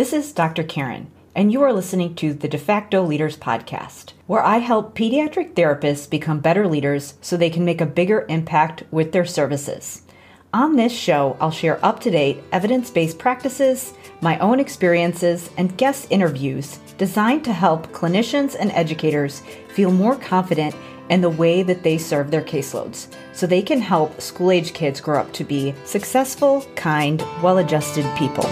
This is Dr. Karen, and you are listening to the De facto Leaders Podcast, where I help pediatric therapists become better leaders so they can make a bigger impact with their services. On this show, I'll share up to date evidence based practices, my own experiences, and guest interviews designed to help clinicians and educators feel more confident in the way that they serve their caseloads so they can help school age kids grow up to be successful, kind, well adjusted people.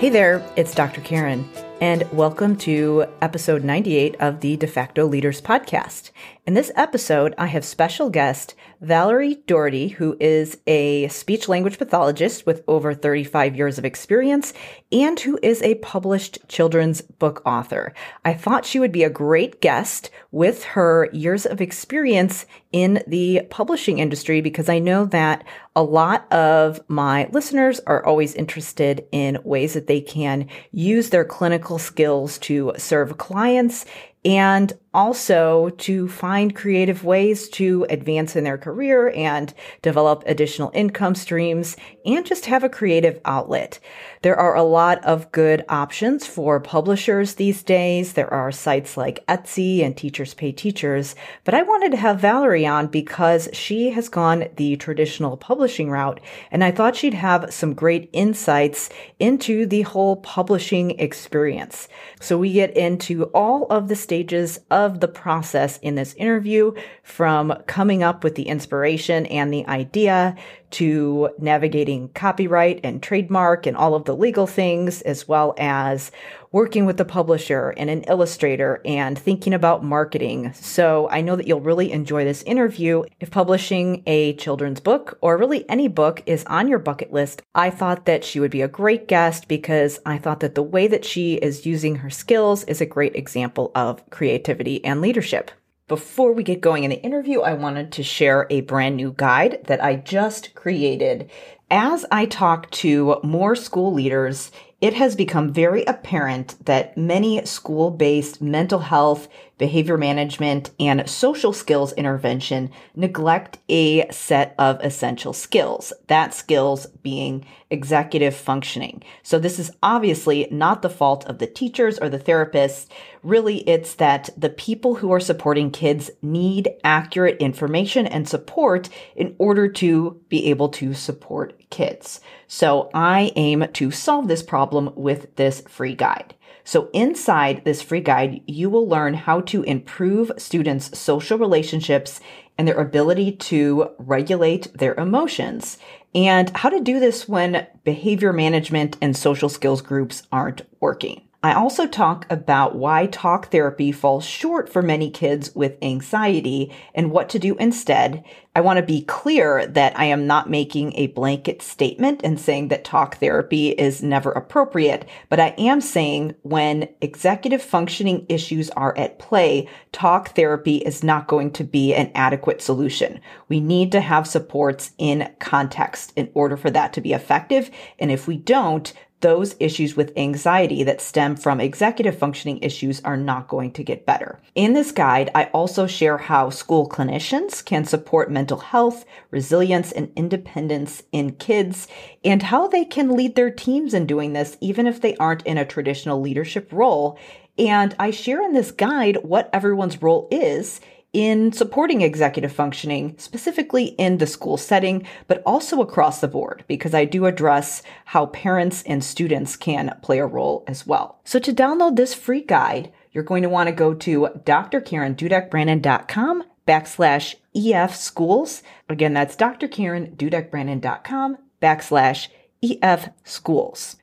Hey there, it's Dr. Karen, and welcome to episode 98 of the De facto Leaders Podcast. In this episode, I have special guest Valerie Doherty, who is a speech language pathologist with over 35 years of experience and who is a published children's book author. I thought she would be a great guest with her years of experience in the publishing industry because I know that a lot of my listeners are always interested in ways that they can use their clinical skills to serve clients and also to find creative ways to advance in their career and develop additional income streams and just have a creative outlet. There are a lot of good options for publishers these days. There are sites like Etsy and Teachers Pay Teachers, but I wanted to have Valerie on because she has gone the traditional publishing route and I thought she'd have some great insights into the whole publishing experience. So we get into all of the stages of the process in this interview from coming up with the inspiration and the idea to navigating copyright and trademark and all of the legal things, as well as working with the publisher and an illustrator and thinking about marketing. So I know that you'll really enjoy this interview. If publishing a children's book or really any book is on your bucket list, I thought that she would be a great guest because I thought that the way that she is using her skills is a great example of creativity and leadership. Before we get going in the interview, I wanted to share a brand new guide that I just created. As I talk to more school leaders, it has become very apparent that many school based mental health, behavior management, and social skills intervention neglect a set of essential skills. That skills being executive functioning. So this is obviously not the fault of the teachers or the therapists. Really, it's that the people who are supporting kids need accurate information and support in order to be able to support kids. So I aim to solve this problem with this free guide. So inside this free guide, you will learn how to improve students' social relationships and their ability to regulate their emotions and how to do this when behavior management and social skills groups aren't working. I also talk about why talk therapy falls short for many kids with anxiety and what to do instead. I want to be clear that I am not making a blanket statement and saying that talk therapy is never appropriate, but I am saying when executive functioning issues are at play, talk therapy is not going to be an adequate solution. We need to have supports in context in order for that to be effective. And if we don't, those issues with anxiety that stem from executive functioning issues are not going to get better. In this guide, I also share how school clinicians can support mental health, resilience, and independence in kids, and how they can lead their teams in doing this, even if they aren't in a traditional leadership role. And I share in this guide what everyone's role is in supporting executive functioning, specifically in the school setting, but also across the board, because I do address how parents and students can play a role as well. So to download this free guide, you're going to want to go to drkarendudekbrannan.com backslash EF schools. Again, that's drkarendudekbrannan.com backslash EF schools.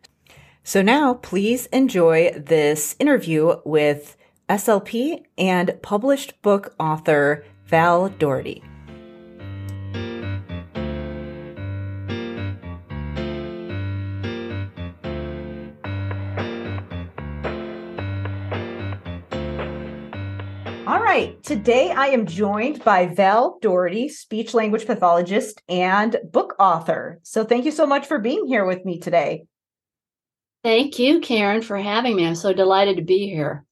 So now please enjoy this interview with SLP, and published book author Val Doherty. All right. Today I am joined by Val Doherty, speech language pathologist and book author. So thank you so much for being here with me today. Thank you, Karen, for having me. I'm so delighted to be here.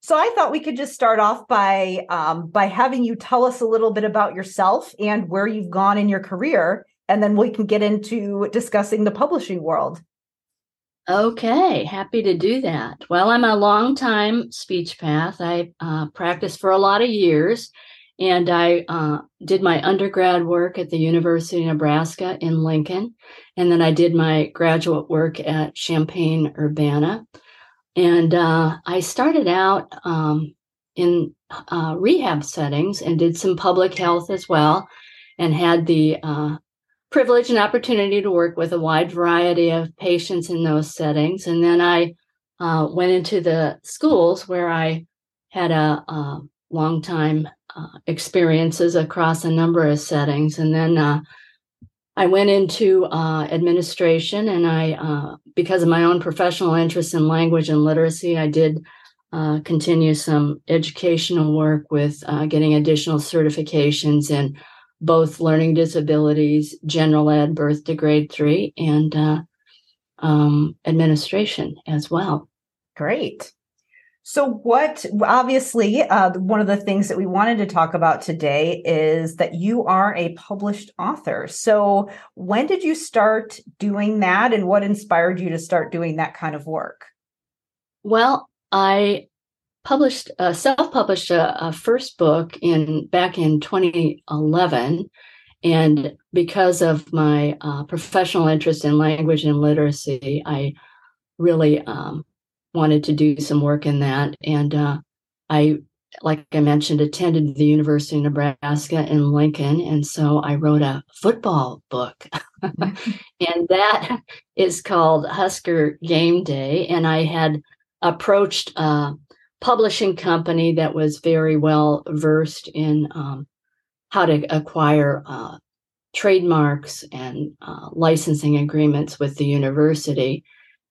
So I thought we could just start off by um, by having you tell us a little bit about yourself and where you've gone in your career, and then we can get into discussing the publishing world. Okay, happy to do that. Well, I'm a long-time speech path. I uh, practiced for a lot of years, and I uh, did my undergrad work at the University of Nebraska in Lincoln, and then I did my graduate work at Champaign Urbana. And uh, I started out um, in uh, rehab settings and did some public health as well, and had the uh, privilege and opportunity to work with a wide variety of patients in those settings. And then I uh, went into the schools where I had a, a long time uh, experiences across a number of settings. And then uh, I went into uh, administration, and I, uh, because of my own professional interest in language and literacy, I did uh, continue some educational work with uh, getting additional certifications in both learning disabilities, general ed, birth to grade three, and uh, um, administration as well. Great. So, what obviously, uh, one of the things that we wanted to talk about today is that you are a published author. So, when did you start doing that, and what inspired you to start doing that kind of work? Well, I published, uh, self-published a, a first book in back in 2011, and because of my uh, professional interest in language and literacy, I really um, wanted to do some work in that. And uh, I, like I mentioned, attended the University of Nebraska in Lincoln. And so I wrote a football book. and that is called Husker Game Day. And I had approached a publishing company that was very well versed in um, how to acquire uh, trademarks and uh, licensing agreements with the university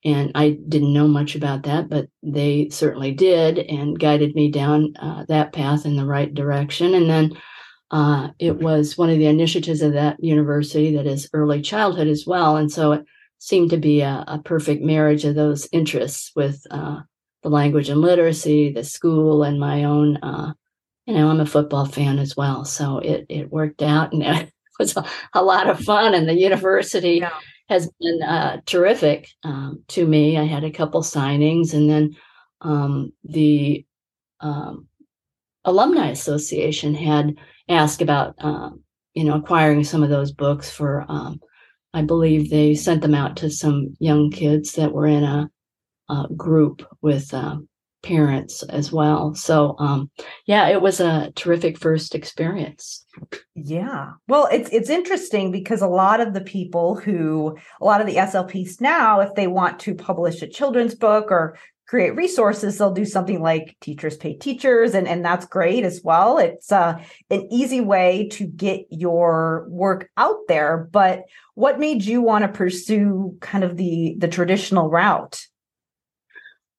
and I didn't know much about that, but they certainly did and guided me down uh, that path in the right direction. And then uh, it was one of the initiatives of that university that is early childhood as well. And so it seemed to be a, a perfect marriage of those interests with uh, the language and literacy, the school, and my own. Uh, you know, I'm a football fan as well, so it it worked out, and it was a, a lot of fun. And the university. Yeah has been uh, terrific um, to me. I had a couple signings, and then um, the um, alumni association had asked about um, you know acquiring some of those books for. Um, I believe they sent them out to some young kids that were in a, a group with um, parents as well. So um, yeah, it was a terrific first experience. Yeah. Well, it's it's interesting because a lot of the people who a lot of the SLPs now, if they want to publish a children's book or create resources, they'll do something like teachers pay teachers, and, and that's great as well. It's uh, an easy way to get your work out there. But what made you want to pursue kind of the the traditional route?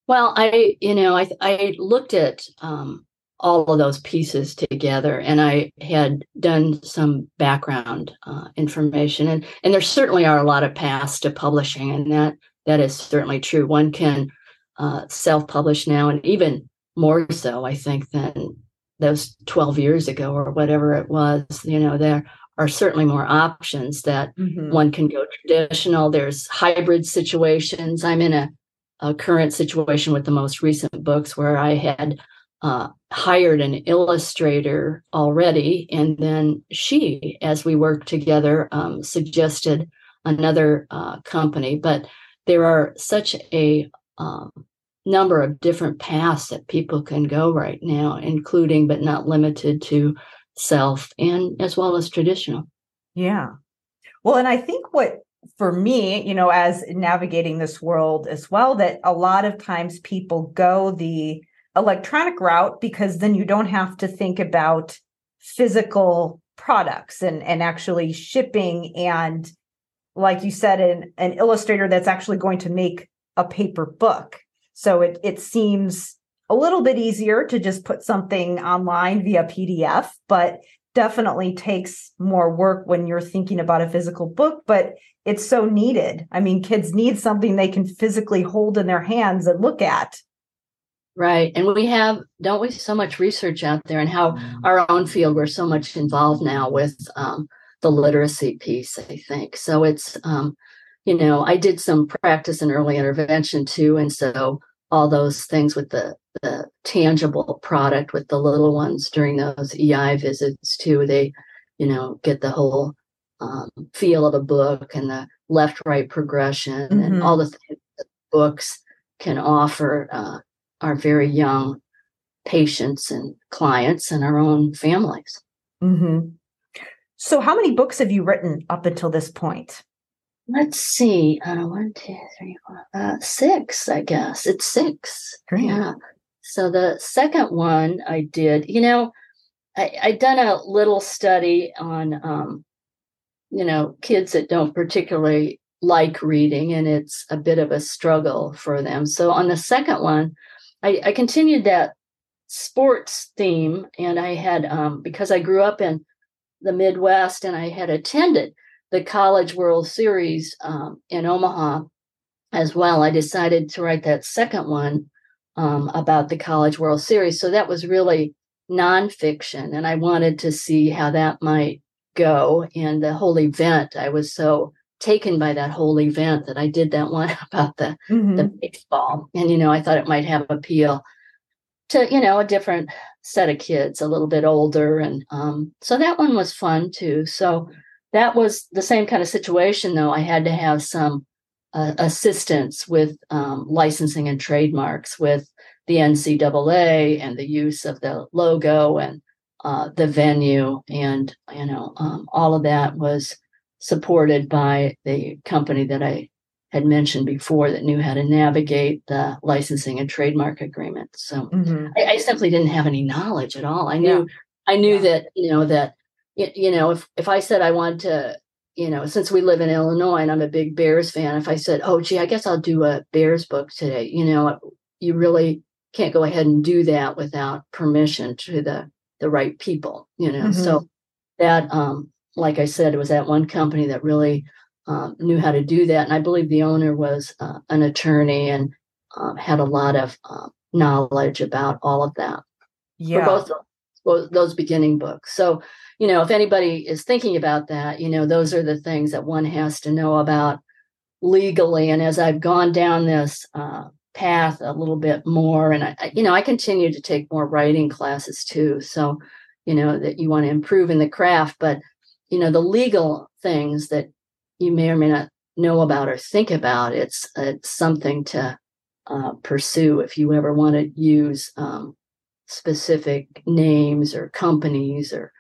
Well, I, you know, I I looked at um, all of those pieces together, and I had done some background uh, information, and and there certainly are a lot of paths to publishing, and that that is certainly true. One can uh, self-publish now, and even more so, I think, than those 12 years ago or whatever it was. You know, there are certainly more options that mm-hmm. one can go traditional. There's hybrid situations. I'm in a a current situation with the most recent books where I had uh, hired an illustrator already, and then she, as we worked together, um, suggested another uh, company. But there are such a um, number of different paths that people can go right now, including but not limited to self and as well as traditional. Yeah. Well, and I think what for me, you know, as navigating this world as well, that a lot of times people go the electronic route because then you don't have to think about physical products and and actually shipping and like you said an, an illustrator that's actually going to make a paper book. So it it seems a little bit easier to just put something online via pdf but definitely takes more work when you're thinking about a physical book, but it's so needed. I mean, kids need something they can physically hold in their hands and look at. Right. And we have, don't we, so much research out there and how our own field, we're so much involved now with um, the literacy piece, I think. So it's, um, you know, I did some practice in early intervention too. And so all those things with the, the tangible product with the little ones during those EI visits too, they, you know, get the whole um, feel of a book and the left right progression mm-hmm. and all the things that books can offer uh, our very young patients and clients and our own families. Mm-hmm. So, how many books have you written up until this point? Let's see. Uh, one, two, three, four, uh, six, I guess. It's six. Great. Yeah. So, the second one I did, you know, I, I'd done a little study on, um, you know, kids that don't particularly like reading and it's a bit of a struggle for them. So, on the second one, I, I continued that sports theme, and I had um, because I grew up in the Midwest and I had attended the College World Series um, in Omaha as well. I decided to write that second one um, about the College World Series. So that was really nonfiction, and I wanted to see how that might go. And the whole event, I was so taken by that whole event that I did that one about the mm-hmm. the baseball, and you know I thought it might have appeal to you know a different set of kids, a little bit older, and um, so that one was fun too. So that was the same kind of situation, though. I had to have some uh, assistance with um, licensing and trademarks with the NCAA and the use of the logo and uh, the venue, and you know um, all of that was supported by the company that I had mentioned before that knew how to navigate the licensing and trademark agreement. So mm-hmm. I, I, simply didn't have any knowledge at all. I knew, yeah. I knew yeah. that, you know, that, you know, if, if I said I wanted to, you know, since we live in Illinois and I'm a big Bears fan, if I said, oh, gee, I guess I'll do a Bears book today, you know, you really can't go ahead and do that without permission to the, the right people, you know. Mm-hmm. So that um like I said, it was that one company that really um, knew how to do that. And I believe the owner was uh, an attorney and um, had a lot of uh, knowledge about all of that. Yeah. For both those beginning books. So, you know, if anybody is thinking about that, you know, those are the things that one has to know about legally. And as I've gone down this uh, path a little bit more, and I, you know, I continue to take more writing classes too. So, you know, that you want to improve in the craft, but you know the legal things that you may or may not know about or think about it's it's something to uh, pursue if you ever want to use um, specific names or companies or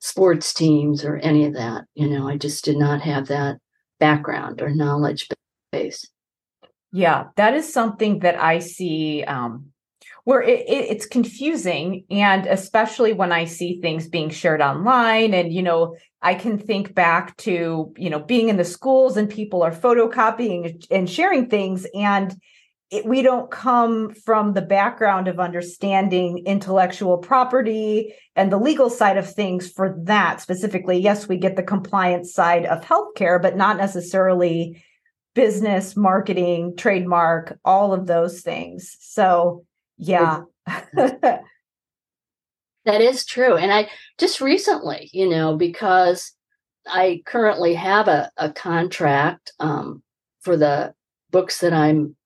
sports teams or any of that you know i just did not have that background or knowledge base yeah that is something that i see um, where it, it, it's confusing and especially when i see things being shared online and you know i can think back to you know being in the schools and people are photocopying and sharing things and it, we don't come from the background of understanding intellectual property and the legal side of things for that specifically. Yes we get the compliance side of healthcare but not necessarily business marketing trademark all of those things so yeah. that is true. And I just recently, you know, because I currently have a, a contract um, for the books that I'm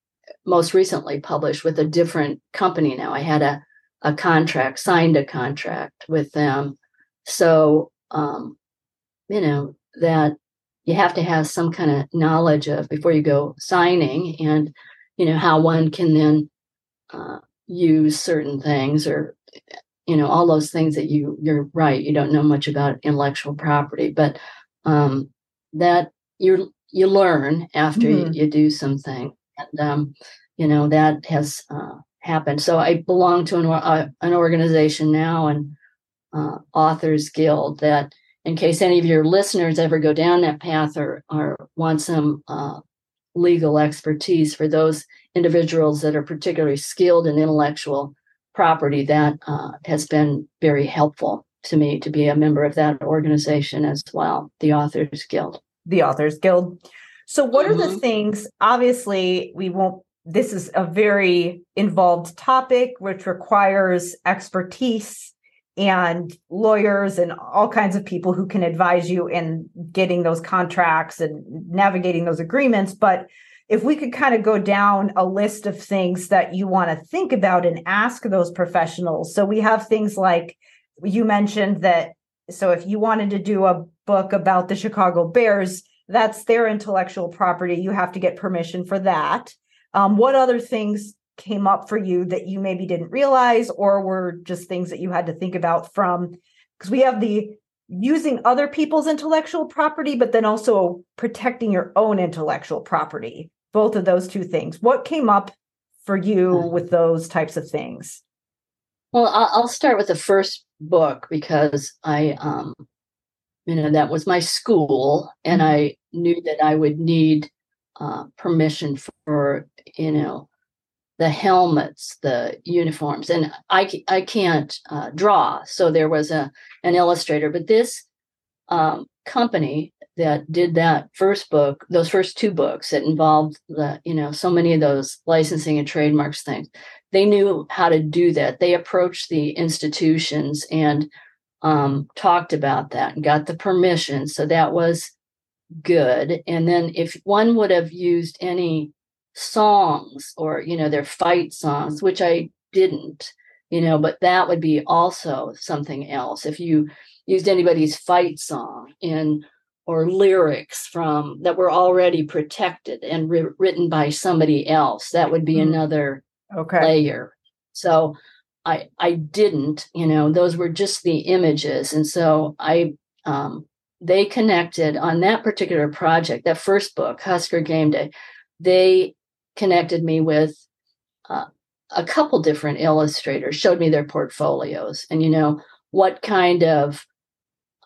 most recently published with a different company now. I had a, a contract, signed a contract with them. So, um, you know, that you have to have some kind of knowledge of before you go signing and, you know, how one can then uh, use certain things or you know all those things that you you're right you don't know much about intellectual property but um that you you learn after mm-hmm. you, you, do something and um you know that has uh, happened so i belong to an, uh, an organization now and uh, authors guild that in case any of your listeners ever go down that path or or want some uh, legal expertise for those individuals that are particularly skilled in intellectual property that uh, has been very helpful to me to be a member of that organization as well the authors guild the authors guild so what mm-hmm. are the mm-hmm. things obviously we won't this is a very involved topic which requires expertise and lawyers and all kinds of people who can advise you in getting those contracts and navigating those agreements. But if we could kind of go down a list of things that you want to think about and ask those professionals. So we have things like you mentioned that so if you wanted to do a book about the chicago bears that's their intellectual property. You have to get permission for that. Um, what other things came up for you that you maybe didn't realize or were just things that you had to think about from because we have the using other people's intellectual property but then also protecting your own intellectual property both of those two things what came up for you hmm. with those types of things well i'll start with the first book because i um you know that was my school and mm-hmm. i knew that i would need uh, permission for you know the helmets, the uniforms, and I I can't uh, draw, so there was a an illustrator. But this um, company that did that first book, those first two books that involved the you know so many of those licensing and trademarks things, they knew how to do that. They approached the institutions and um, talked about that and got the permission. So that was good. And then if one would have used any songs or you know their fight songs which i didn't you know but that would be also something else if you used anybody's fight song in or lyrics from that were already protected and ri- written by somebody else that would be mm-hmm. another okay. layer so i i didn't you know those were just the images and so i um they connected on that particular project that first book husker game day they connected me with uh, a couple different illustrators, showed me their portfolios, and you know what kind of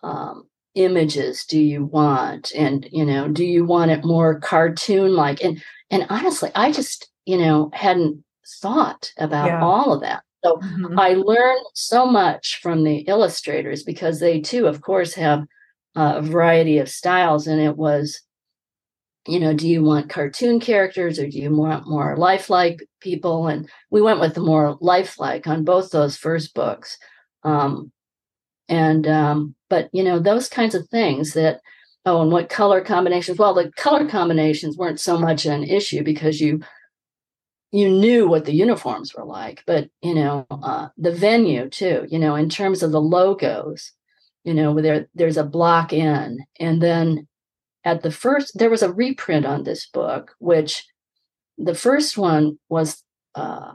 um, images do you want, and you know do you want it more cartoon like? And and honestly, I just you know hadn't thought about yeah. all of that. So mm-hmm. I learned so much from the illustrators because they too, of course, have a variety of styles, and it was you know, do you want cartoon characters or do you want more lifelike people? And we went with the more lifelike on both those first books. Um, and um, but you know, those kinds of things that oh, and what color combinations? Well, the color combinations weren't so much an issue because you you knew what the uniforms were like, but you know, uh, the venue too, you know, in terms of the logos, you know, there there's a block in, and then at the first there was a reprint on this book which the first one was uh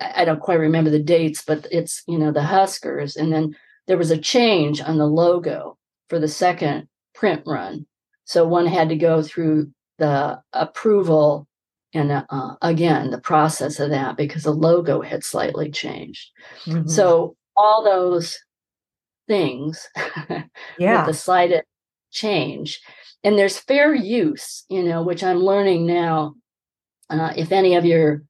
i don't quite remember the dates but it's you know the huskers and then there was a change on the logo for the second print run so one had to go through the approval and uh, again the process of that because the logo had slightly changed mm-hmm. so all those things yeah. with the slight change and there's fair use you know which i'm learning now uh, if any of your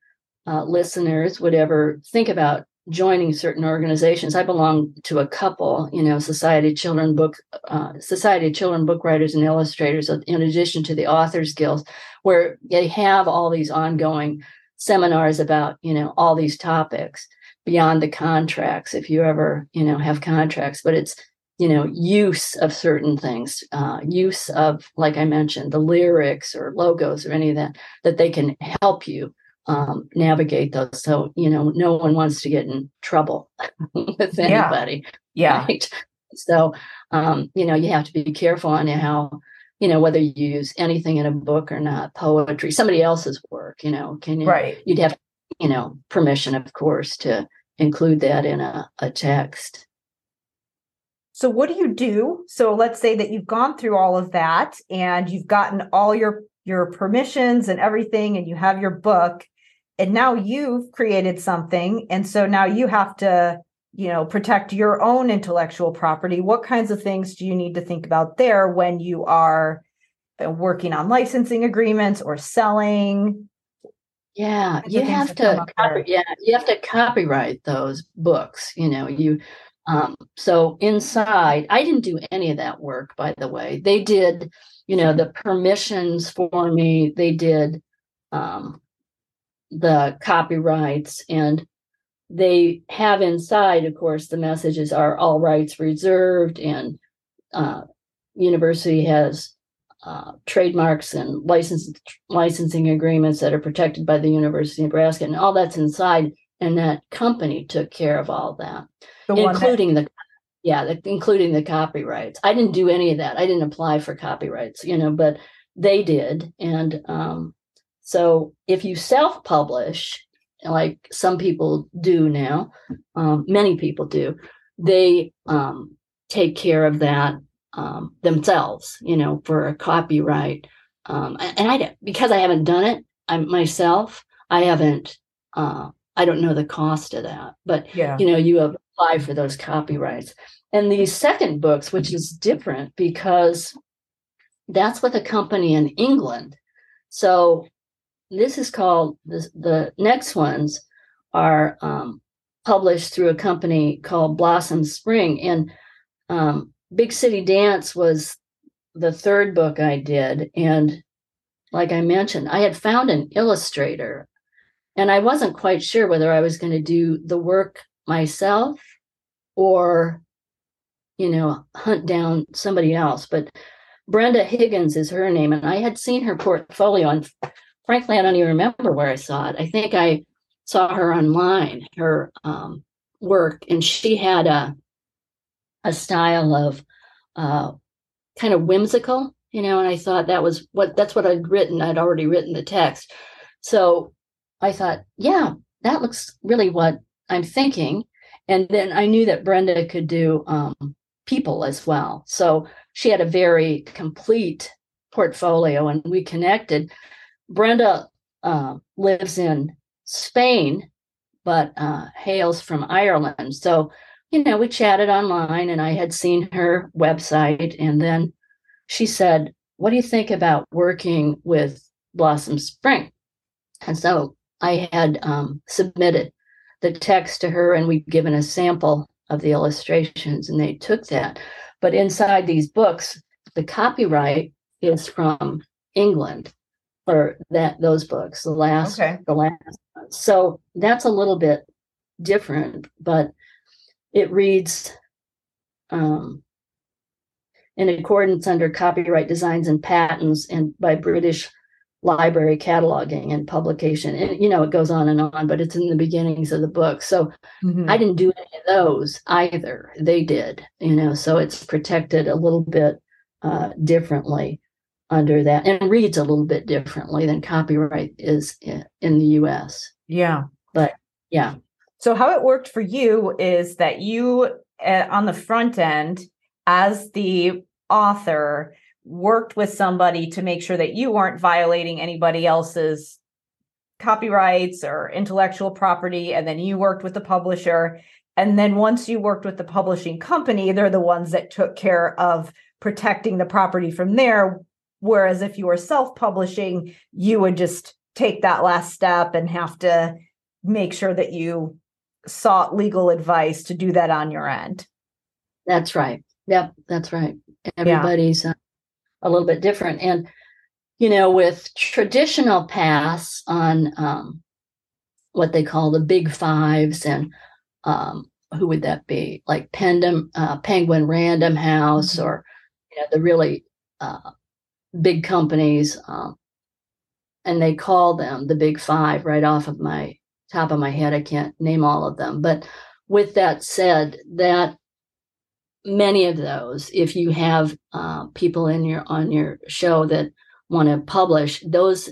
uh, listeners would ever think about joining certain organizations. I belong to a couple you know society children book uh, society of children book writers and illustrators in addition to the authors guild where they have all these ongoing seminars about you know all these topics beyond the contracts if you ever you know have contracts. But it's you know use of certain things uh, use of like i mentioned the lyrics or logos or any of that that they can help you um, navigate those. So you know no one wants to get in trouble with anybody yeah, yeah. right? So um, you know you have to be careful on how you know whether you use anything in a book or not poetry somebody else's work you know can you right. you'd have you know permission of course to include that in a, a text so what do you do? So let's say that you've gone through all of that and you've gotten all your your permissions and everything and you have your book and now you've created something. And so now you have to you know protect your own intellectual property. What kinds of things do you need to think about there when you are working on licensing agreements or selling? Yeah you have to copy, yeah you have to copyright those books you know you um, so inside, I didn't do any of that work, by the way. They did, you know, the permissions for me. They did um, the copyrights and they have inside, of course, the messages are all rights reserved, and uh, university has uh, trademarks and license licensing agreements that are protected by the University of Nebraska, and all that's inside. And that company took care of all that, the including that- the yeah, the, including the copyrights. I didn't do any of that. I didn't apply for copyrights, you know, but they did, and um, so if you self publish, like some people do now, um, many people do, they um, take care of that um, themselves, you know, for a copyright. Um, and I, because I haven't done it I, myself, I haven't, uh, I don't know the cost of that, but yeah. you know, you apply for those copyrights. And the second books, which is different because that's with a company in England. So this is called the, the next ones are um, published through a company called Blossom Spring. And um, Big City Dance was the third book I did. And like I mentioned, I had found an illustrator and I wasn't quite sure whether I was going to do the work myself or, you know, hunt down somebody else. But Brenda Higgins is her name. And I had seen her portfolio. And frankly, I don't even remember where I saw it. I think I saw her online, her um, work, and she had a a style of uh, kind of whimsical, you know. And I thought that was what that's what I'd written. I'd already written the text, so I thought, yeah, that looks really what I'm thinking. And then I knew that Brenda could do um, people as well, so she had a very complete portfolio, and we connected. Brenda uh, lives in Spain, but uh, hails from Ireland. So, you know, we chatted online and I had seen her website. And then she said, What do you think about working with Blossom Spring? And so I had um, submitted the text to her and we'd given a sample of the illustrations and they took that. But inside these books, the copyright is from England for that those books. The last okay. the last so that's a little bit different, but it reads um, in accordance under copyright designs and patents and by British library cataloging and publication. And you know, it goes on and on, but it's in the beginnings of the book. So mm-hmm. I didn't do any of those either. They did, you know, so it's protected a little bit uh, differently under that and reads a little bit differently than copyright is in, the US. Yeah. But yeah. So how it worked for you is that you uh, on the front end as the author worked with somebody to make sure that you weren't violating anybody else's copyrights or intellectual property and then you worked with the publisher and then once you worked with the publishing company they're the ones that took care of protecting the property from there whereas if you were self-publishing you would just take that last step and have to make sure that you sought legal advice to do that on your end. That's right. Yep, that's right. Everybody's yeah. A little bit different. And, you know, with traditional paths on um, what they call the big fives and um, who would that be? Like Pendam, uh, Penguin Random House mm-hmm. or you know, the really uh, big companies. Um, and they call them the big five right off of my top of my head. I can't name all of them. But with that said, that many of those, if you have uh, people in your on your show that want to publish, those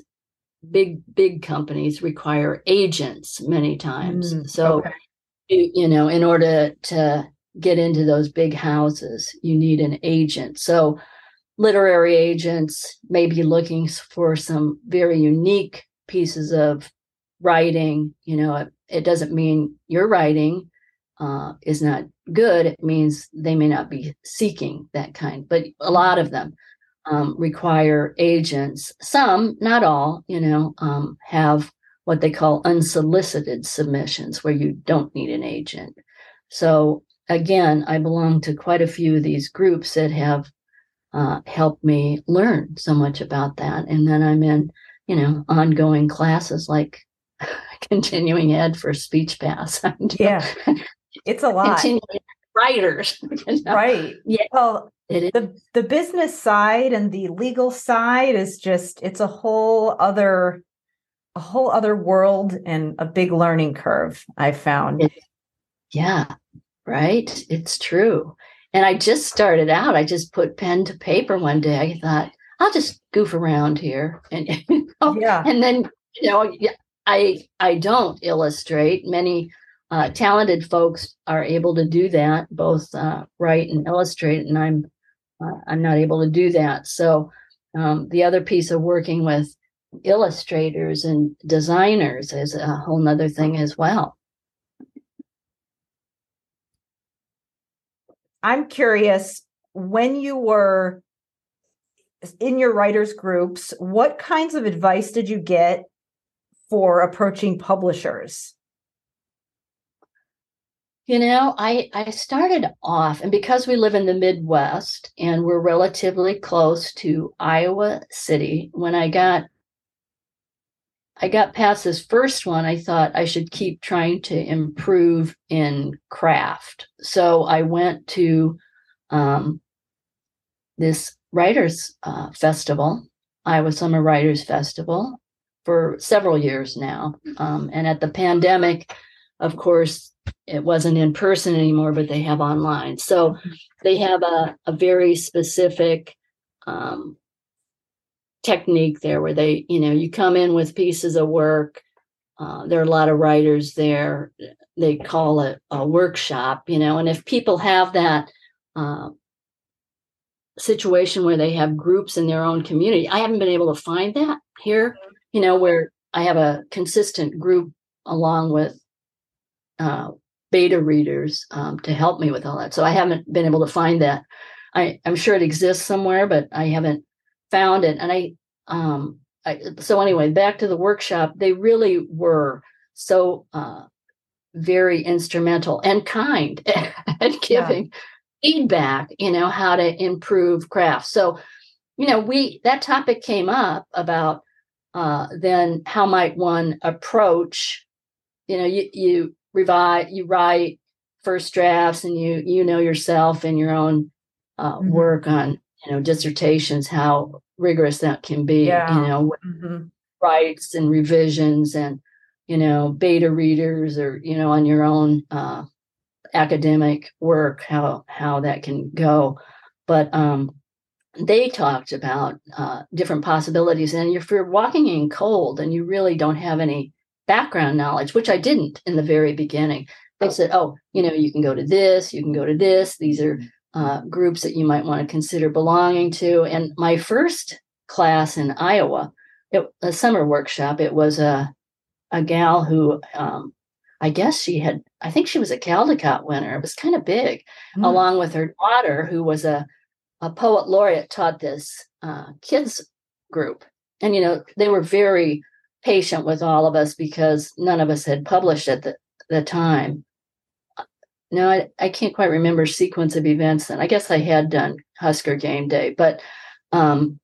big big companies require agents many times. Mm, so okay. you, you know, in order to get into those big houses, you need an agent. So literary agents may be looking for some very unique pieces of writing. You know, it, it doesn't mean your writing uh, is not good. It means they may not be seeking that kind, but a lot of them um, require agents. Some, not all, you know, um, have what they call unsolicited submissions where you don't need an agent. So again, I belong to quite a few of these groups that have uh, helped me learn so much about that. And then I'm in, you know, ongoing classes like continuing ed for speech pass. yeah, it's a lot. Writers, you know? right? Yeah. Well, the the business side and the legal side is just it's a whole other a whole other world and a big learning curve. I found. It, yeah, right. It's true. And I just started out. I just put pen to paper one day. I thought I'll just goof around here, and you know, yeah, and then you know, I I don't illustrate. Many uh, talented folks are able to do that, both uh, write and illustrate, and I'm uh, I'm not able to do that. So um, the other piece of working with illustrators and designers is a whole nother thing as well. I'm curious when you were in your writers groups, what kinds of advice did you get for approaching publishers? You know, I I started off and because we live in the Midwest and we're relatively close to Iowa City, when I got I got past this first one, I thought I should keep trying to improve in craft. So I went to um, this writers uh, festival, Iowa Summer Writers Festival, for several years now. Um, and at the pandemic, of course, it wasn't in person anymore, but they have online. So they have a, a very specific um, technique there where they, you know, you come in with pieces of work. Uh, there are a lot of writers there. They call it a workshop, you know, and if people have that uh, situation where they have groups in their own community. I haven't been able to find that here, you know, where I have a consistent group along with uh, beta readers um, to help me with all that. So I haven't been able to find that. I, I'm sure it exists somewhere, but I haven't found it. And I, um, I, so anyway, back to the workshop, they really were so uh, very instrumental and kind at giving yeah feedback, you know, how to improve craft. So, you know, we that topic came up about uh, then how might one approach, you know, you you revise, you write first drafts, and you you know yourself and your own uh, mm-hmm. work on you know dissertations, how rigorous that can be, yeah. you know, mm-hmm. writes and revisions and you know beta readers or you know on your own uh, academic work how how that can go but um, they talked about uh, different possibilities and if you're walking in cold and you really don't have any background knowledge which i didn't in the very beginning they said oh you know you can go to this you can go to this these are uh, groups that you might want to consider belonging to and my first class in iowa it, a summer workshop it was a a gal who um, I guess she had, I think she was a Caldecott winner. It was kind of big, mm. along with her daughter, who was a, a poet laureate, taught this uh, kids group. And, you know, they were very patient with all of us because none of us had published at the, the time. No, I, I can't quite remember sequence of events then. I guess I had done Husker game day, but um,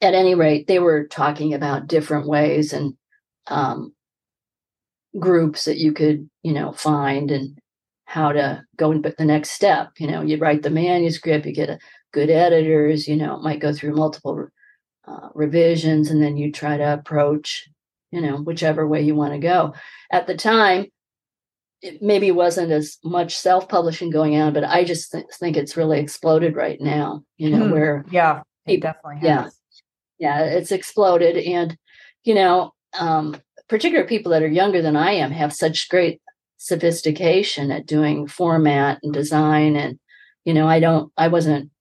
at any rate, they were talking about different ways and um, groups that you could, you know, find and how to go and put the next step. You know, you write the manuscript, you get a good editors, you know, it might go through multiple uh, revisions, and then you try to approach, you know, whichever way you want to go. At the time, it maybe wasn't as much self-publishing going on, but I just th- think it's really exploded right now. You know, mm, where yeah, it definitely has. Yeah, yeah, it's exploded, and you know, um, particular people that are younger than I am have such great sophistication at doing format and design and you know I don't I wasn't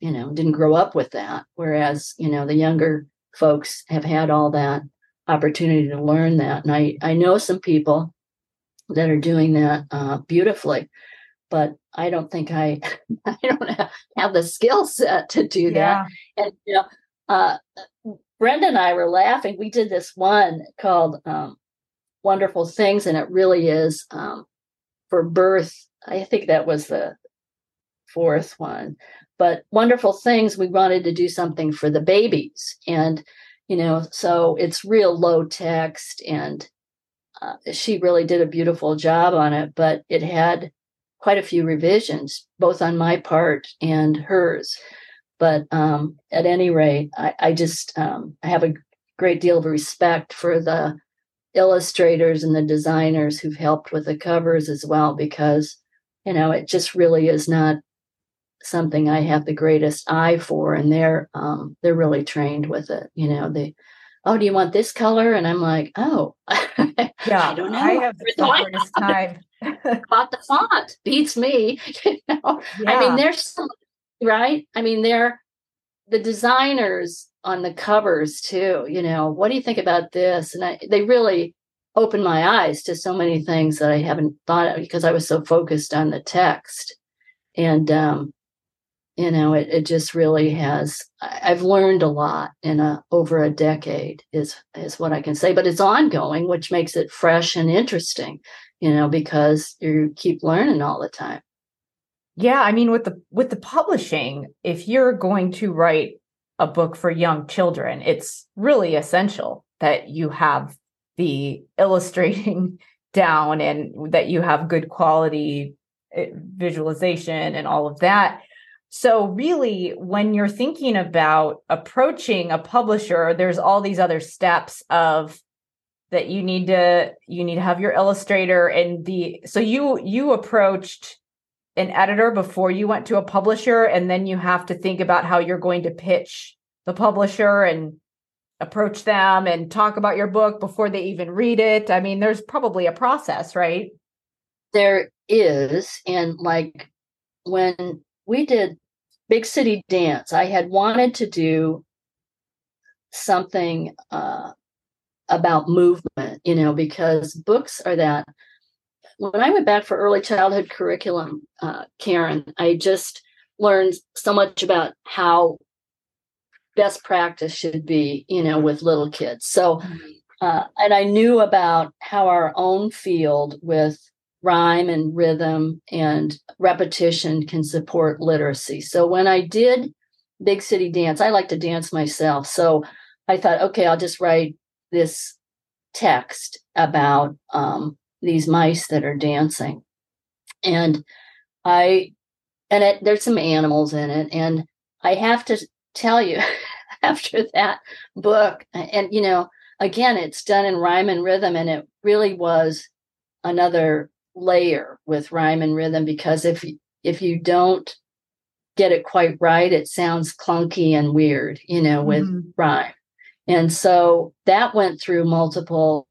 you know didn't grow up with that whereas you know the younger folks have had all that opportunity to learn that and I I know some people that are doing that uh, beautifully but I don't think I I don't have, have the skill set to do yeah. that and you know uh, Brenda and I were laughing. We did this one called um, Wonderful Things, and it really is um, for birth. I think that was the fourth one. But Wonderful Things, we wanted to do something for the babies. And, you know, so it's real low text and uh, she really did a beautiful job on it, but it had quite a few revisions, both on my part and hers. But um, at any rate, I, I just um, I have a great deal of respect for the illustrators and the designers who've helped with the covers as well, because you know it just really is not something I have the greatest eye for, and they're um, they're really trained with it. You know, they oh, do you want this color? And I'm like, oh, yeah, I don't know. I have the hardest time. About the font beats me. You know, yeah. I mean, there's right. I mean, they're the designers on the covers too. You know, what do you think about this? And I, they really opened my eyes to so many things that I haven't thought of because I was so focused on the text. And um, you know it, it just really has i've learned a lot in a over a decade is is what i can say but it's ongoing which makes it fresh and interesting you know because you keep learning all the time. Yeah i mean with the with the publishing if you're going to write a book for young children it's really essential that you have the illustrating down and that you have good quality eh, visualization and all of that so, really, when you're thinking about approaching a publisher, there's all these other steps of that you need to you need to have your illustrator and the so you you approached an editor before you went to a publisher and then you have to think about how you're going to pitch the publisher and approach them and talk about your book before they even read it. I mean there's probably a process right? There is and like when we did Big City Dance. I had wanted to do something uh, about movement, you know, because books are that. When I went back for early childhood curriculum, uh, Karen, I just learned so much about how best practice should be, you know, with little kids. So, mm-hmm. uh, and I knew about how our own field with rhyme and rhythm and repetition can support literacy. So when I did Big City Dance, I like to dance myself. So I thought, okay, I'll just write this text about um, these mice that are dancing. And I, and it, there's some animals in it. And I have to tell you, after that book, and you know, again, it's done in rhyme and rhythm, and it really was another layer with rhyme and rhythm because if if you don't get it quite right it sounds clunky and weird you know with mm-hmm. rhyme and so that went through multiple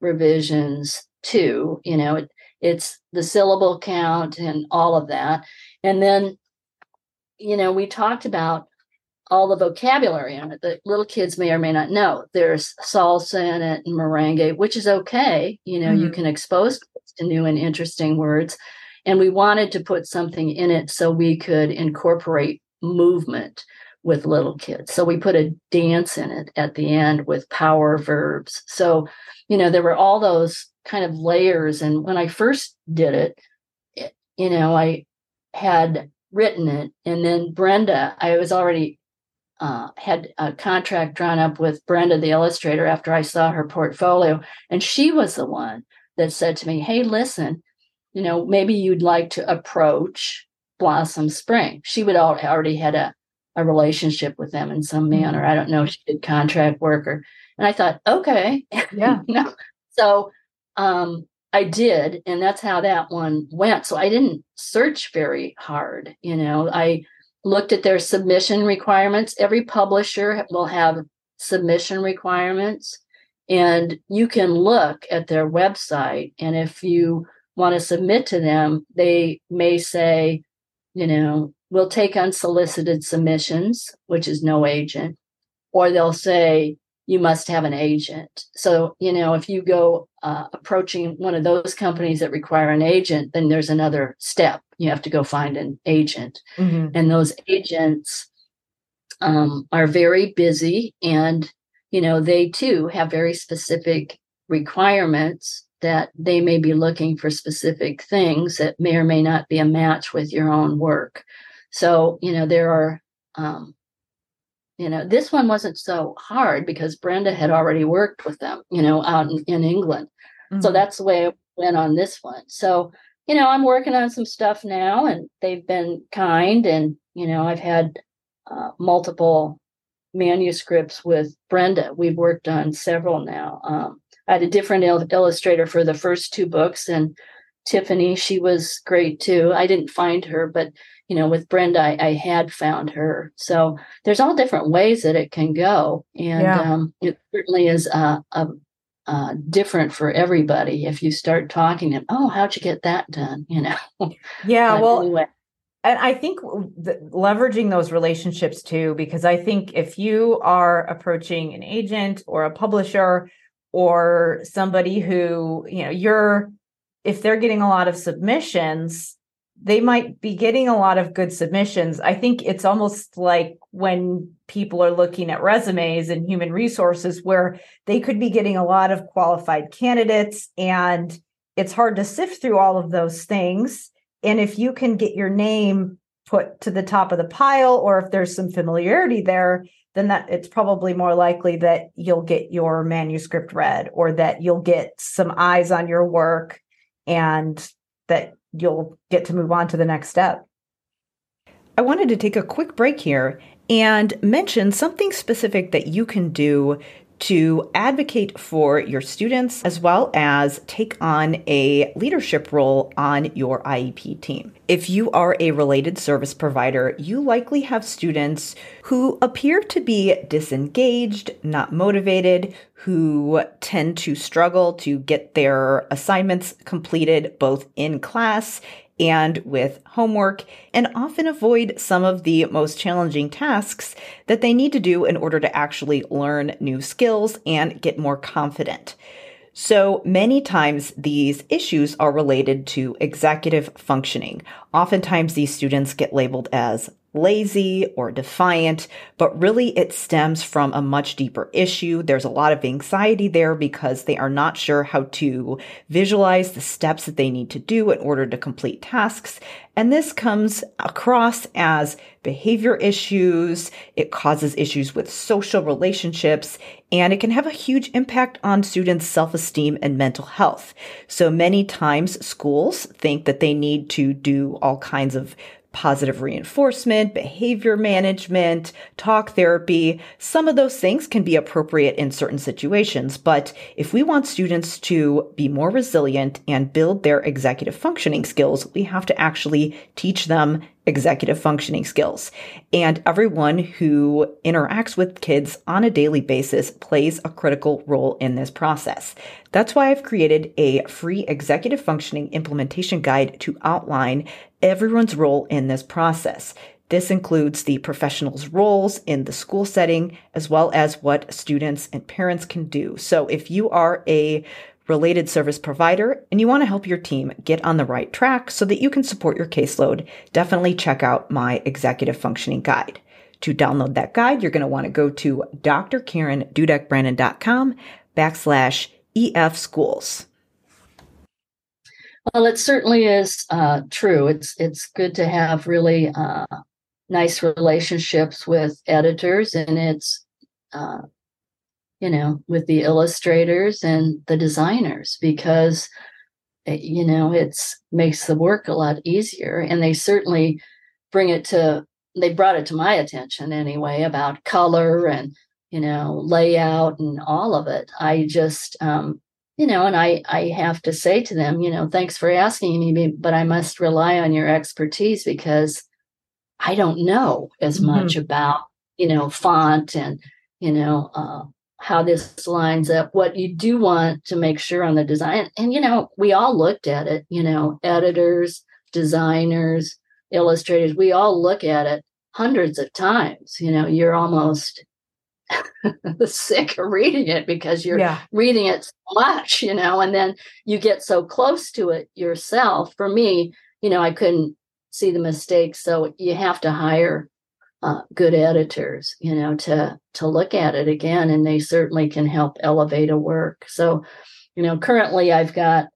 revisions too you know it, it's the syllable count and all of that and then you know we talked about all the vocabulary in it that little kids may or may not know. There's salsa in it and merengue, which is okay. You know, mm-hmm. you can expose to new and interesting words. And we wanted to put something in it so we could incorporate movement with little kids. So we put a dance in it at the end with power verbs. So, you know, there were all those kind of layers. And when I first did it, it you know, I had written it. And then Brenda, I was already uh, had a contract drawn up with Brenda, the illustrator, after I saw her portfolio. And she was the one that said to me, Hey, listen, you know, maybe you'd like to approach Blossom Spring. She would already had a, a relationship with them in some manner. Mm-hmm. I don't know. If she did contract work or, and I thought, okay. Yeah. no. So um, I did. And that's how that one went. So I didn't search very hard. You know, I looked at their submission requirements. Every publisher will have submission requirements. And you can look at their website. And if you want to submit to them, they may say, you know, we'll take unsolicited submissions, which is no agent, or they'll say, you must have an agent. So, you know, if you go uh, approaching one of those companies that require an agent, then there's another step. You have to go find an agent. Mm-hmm. And those agents um, are very busy and you know, they too have very specific requirements that they may be looking for specific things that may or may not be a match with your own work. So, you know, there are, um, you know, this one wasn't so hard because Brenda had already worked with them, you know, out in, in England. Mm-hmm. So that's the way I went on this one. So, you know, I'm working on some stuff now and they've been kind. And, you know, I've had uh, multiple manuscripts with Brenda. We've worked on several now. Um, I had a different il- illustrator for the first two books, and Tiffany, she was great too. I didn't find her, but you know, with Brenda, I, I had found her. So there's all different ways that it can go, and yeah. um, it certainly is uh, a, uh, different for everybody. If you start talking, to, oh, how'd you get that done? You know. Yeah. well. Anyway and I think the, leveraging those relationships too, because I think if you are approaching an agent or a publisher or somebody who, you know, you're, if they're getting a lot of submissions, they might be getting a lot of good submissions. I think it's almost like when people are looking at resumes and human resources where they could be getting a lot of qualified candidates and it's hard to sift through all of those things and if you can get your name put to the top of the pile, or if there's some familiarity there, then that it's probably more likely that you'll get your manuscript read or that you'll get some eyes on your work and that you'll get to move on to the next step. I wanted to take a quick break here and mention something specific that you can do to advocate for your students as well as take on a leadership role on your IEP team. If you are a related service provider, you likely have students who appear to be disengaged, not motivated, who tend to struggle to get their assignments completed both in class and with homework, and often avoid some of the most challenging tasks that they need to do in order to actually learn new skills and get more confident. So many times these issues are related to executive functioning. Oftentimes these students get labeled as lazy or defiant, but really it stems from a much deeper issue. There's a lot of anxiety there because they are not sure how to visualize the steps that they need to do in order to complete tasks. And this comes across as behavior issues. It causes issues with social relationships and it can have a huge impact on students' self-esteem and mental health. So many times schools think that they need to do all kinds of positive reinforcement, behavior management, talk therapy. Some of those things can be appropriate in certain situations, but if we want students to be more resilient and build their executive functioning skills, we have to actually teach them executive functioning skills. And everyone who interacts with kids on a daily basis plays a critical role in this process. That's why I've created a free executive functioning implementation guide to outline everyone's role in this process. This includes the professionals' roles in the school setting, as well as what students and parents can do. So if you are a related service provider and you want to help your team get on the right track so that you can support your caseload, definitely check out my executive functioning guide. To download that guide, you're going to want to go to drkarendudekbrannan.com backslash EF schools. Well, it certainly is uh, true. It's it's good to have really uh, nice relationships with editors, and it's uh, you know with the illustrators and the designers because eh, you know it's makes the work a lot easier, and they certainly bring it to they brought it to my attention anyway about color and you know layout and all of it. I just um, you know, and I I have to say to them, you know, thanks for asking me, but I must rely on your expertise because I don't know as mm-hmm. much about you know font and you know uh, how this lines up. What you do want to make sure on the design, and you know, we all looked at it. You know, editors, designers, illustrators, we all look at it hundreds of times. You know, you're almost sick of reading it because you're yeah. reading it so much, you know, and then you get so close to it yourself. For me, you know, I couldn't see the mistakes, so you have to hire uh, good editors, you know, to to look at it again, and they certainly can help elevate a work. So, you know, currently I've got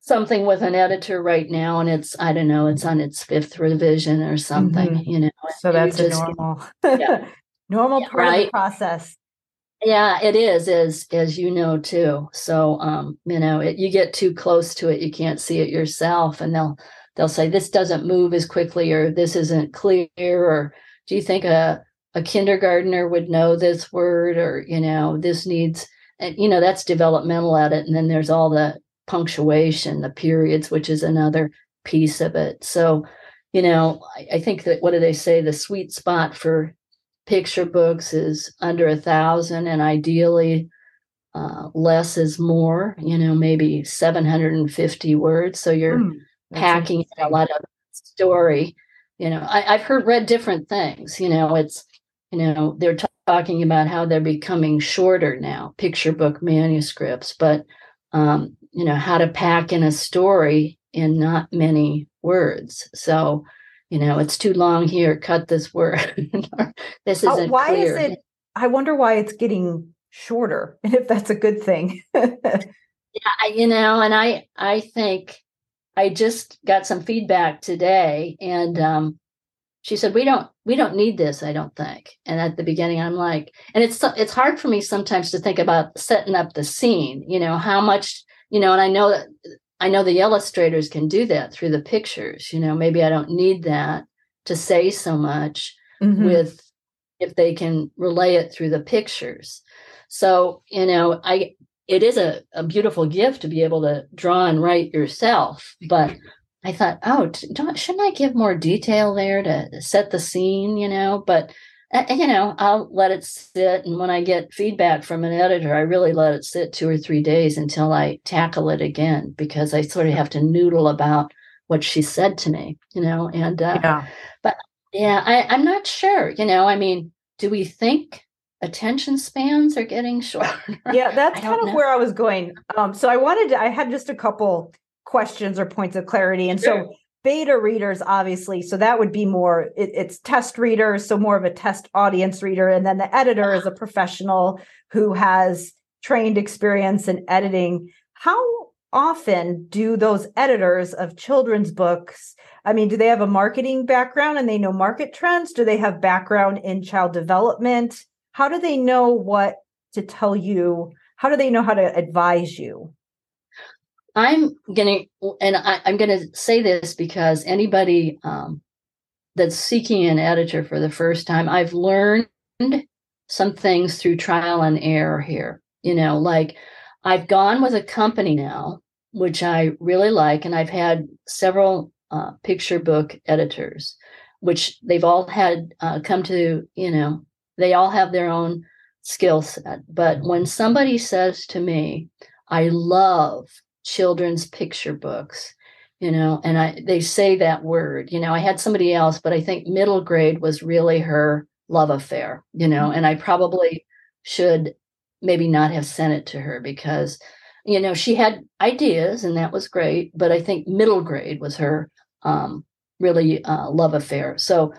something with an editor right now, and it's I don't know, it's on its fifth revision or something, mm-hmm. you know. So that's just, normal. yeah. normal yeah, part right? of the process. Yeah, it is, as as you know too. So, um, you know, it, you get too close to it, you can't see it yourself, and they'll they'll say this doesn't move as quickly, or this isn't clear, or do you think a a kindergartner would know this word, or you know, this needs, and you know, that's developmental at it and then there's all the punctuation, the periods, which is another piece of it. So, you know, I, I think that what do they say? The sweet spot for picture books is under a thousand and ideally uh, less is more you know maybe 750 words so you're mm, packing a lot of story you know I, have heard read different things you know it's you know they're t- talking about how they're becoming shorter now picture book manuscripts but um, you know how to pack in a story in not many words so you know, it's too long here, cut this word. this isn't uh, why clear. is it I wonder why it's getting shorter and if that's a good thing. yeah, you know, and I I think I just got some feedback today and um she said we don't we don't need this i don't think and at the beginning i'm like and it's it's hard for me sometimes to think about setting up the scene you know how much you know and i know that I know the illustrators can do that through the pictures. You know, maybe I don't need that to say so much mm-hmm. with if they can relay it through the pictures. So, you know, I it is a, a beautiful gift to be able to draw and write yourself, but I thought, oh, don't, shouldn't I give more detail there to set the scene, you know? But uh, you know, I'll let it sit. And when I get feedback from an editor, I really let it sit two or three days until I tackle it again because I sort of have to noodle about what she said to me, you know. And, uh, yeah. but yeah, I, I'm not sure, you know, I mean, do we think attention spans are getting shorter? Yeah, that's kind of know. where I was going. Um, so I wanted to, I had just a couple questions or points of clarity. And sure. so beta readers obviously so that would be more it, it's test readers so more of a test audience reader and then the editor is a professional who has trained experience in editing how often do those editors of children's books i mean do they have a marketing background and they know market trends do they have background in child development how do they know what to tell you how do they know how to advise you I'm to, and I, am to say this because anybody um, that's seeking an editor for the first time, I've learned some things through trial and error here. You know, like I've gone with a company now, which I really like, and I've had several uh, picture book editors, which they've all had uh, come to, you know, they all have their own skill set. But when somebody says to me, I love children's picture books you know and i they say that word you know i had somebody else but i think middle grade was really her love affair you know mm-hmm. and i probably should maybe not have sent it to her because you know she had ideas and that was great but i think middle grade was her um really uh, love affair so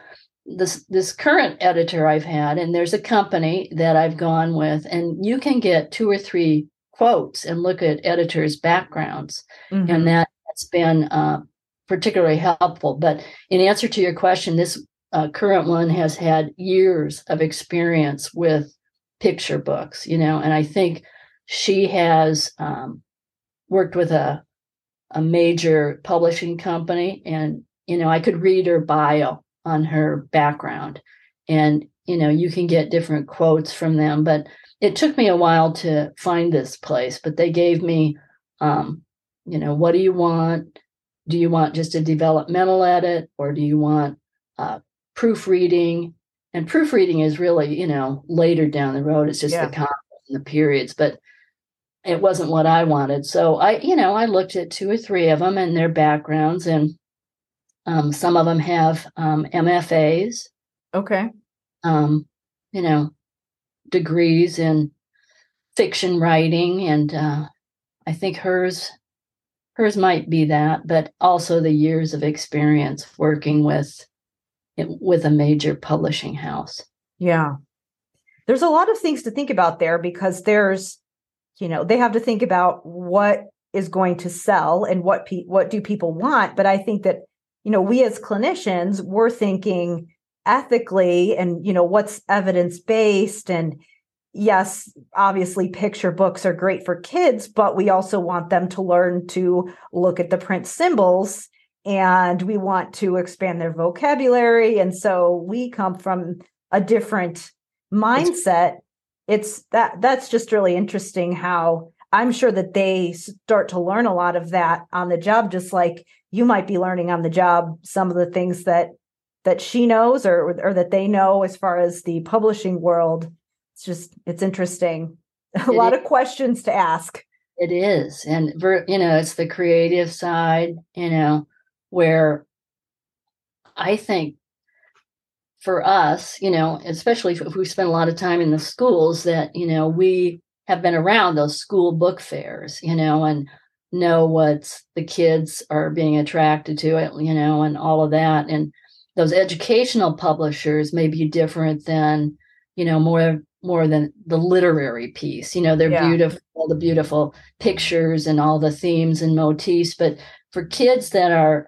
this this current editor i've had and there's a company that i've gone with and you can get two or three quotes and look at editors' backgrounds. Mm-hmm. And that, has been uh, particularly helpful. But in answer to your question, this uh, current one has had years of experience with picture books, you know, and I think she has um, worked with a a major publishing company and you know i could read her bio on her background and you know you can get different quotes from them but it took me a while to find this place, but they gave me, um, you know, what do you want? Do you want just a developmental edit or do you want uh, proofreading? And proofreading is really, you know, later down the road. It's just yeah. the comments and the periods, but it wasn't what I wanted. So I, you know, I looked at two or three of them and their backgrounds, and um, some of them have um, MFAs. Okay. Um, you know, degrees in fiction writing, and uh, I think hers hers might be that, but also the years of experience working with with a major publishing house. Yeah. There's a lot of things to think about there because there's you know, they have to think about what is going to sell and what pe- what do people want, but I think that you know, we as clinicians, we're thinking ethically and you know what's evidence based and yes, obviously picture books are great for kids, but we also want them to learn to look at the print symbols and we want to expand their vocabulary. And so we come from a different mindset. It's that that's just really interesting how I'm sure that they start to learn a lot of that on the job, just like you might be learning on the job some of the things that that she knows or or that they know as far as the publishing world it's just it's interesting a it lot is. of questions to ask it is and you know it's the creative side you know where i think for us you know especially if we spend a lot of time in the schools that you know we have been around those school book fairs you know and know what the kids are being attracted to it you know and all of that and those educational publishers may be different than you know more more than the literary piece. You know, they're yeah. beautiful, the beautiful pictures and all the themes and motifs. But for kids that are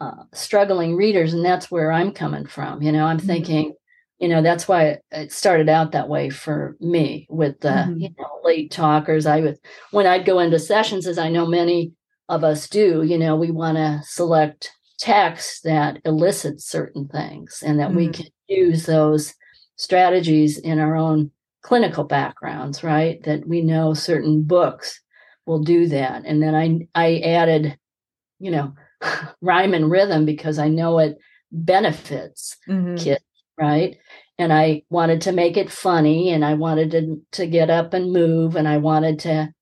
uh, struggling readers, and that's where I'm coming from, you know, I'm mm-hmm. thinking, you know, that's why it started out that way for me with the, mm-hmm. you know, late talkers. I would, when I'd go into sessions, as I know many of us do, you know, we want to select text that elicits certain things and that mm-hmm. we can use those strategies in our own clinical backgrounds, right? That we know certain books will do that. And then I I added, you know, rhyme and rhythm because I know it benefits mm-hmm. kids, right? And I wanted to make it funny and I wanted to, to get up and move and I wanted to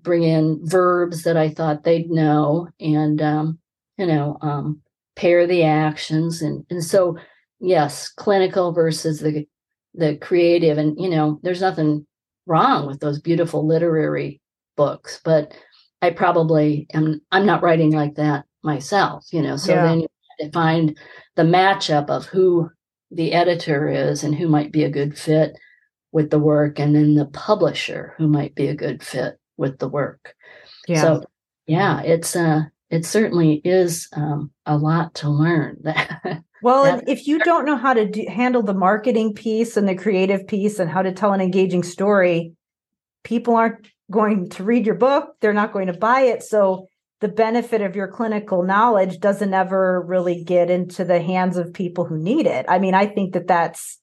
bring in verbs that I thought they'd know and um, you know, um, pair the actions and and so yes, clinical versus the the creative and you know there's nothing wrong with those beautiful literary books but i probably am i'm not writing like that myself you know so yeah. then you find the matchup of who the editor is and who might be a good fit with the work and then the publisher who might be a good fit with the work yeah. so yeah it's uh it certainly is um, a lot to learn Well, and if you don't know how to do, handle the marketing piece and the creative piece and how to tell an engaging story, people aren't going to read your book. They're not going to buy it. So the benefit of your clinical knowledge doesn't ever really get into the hands of people who need it. I mean, I think that that's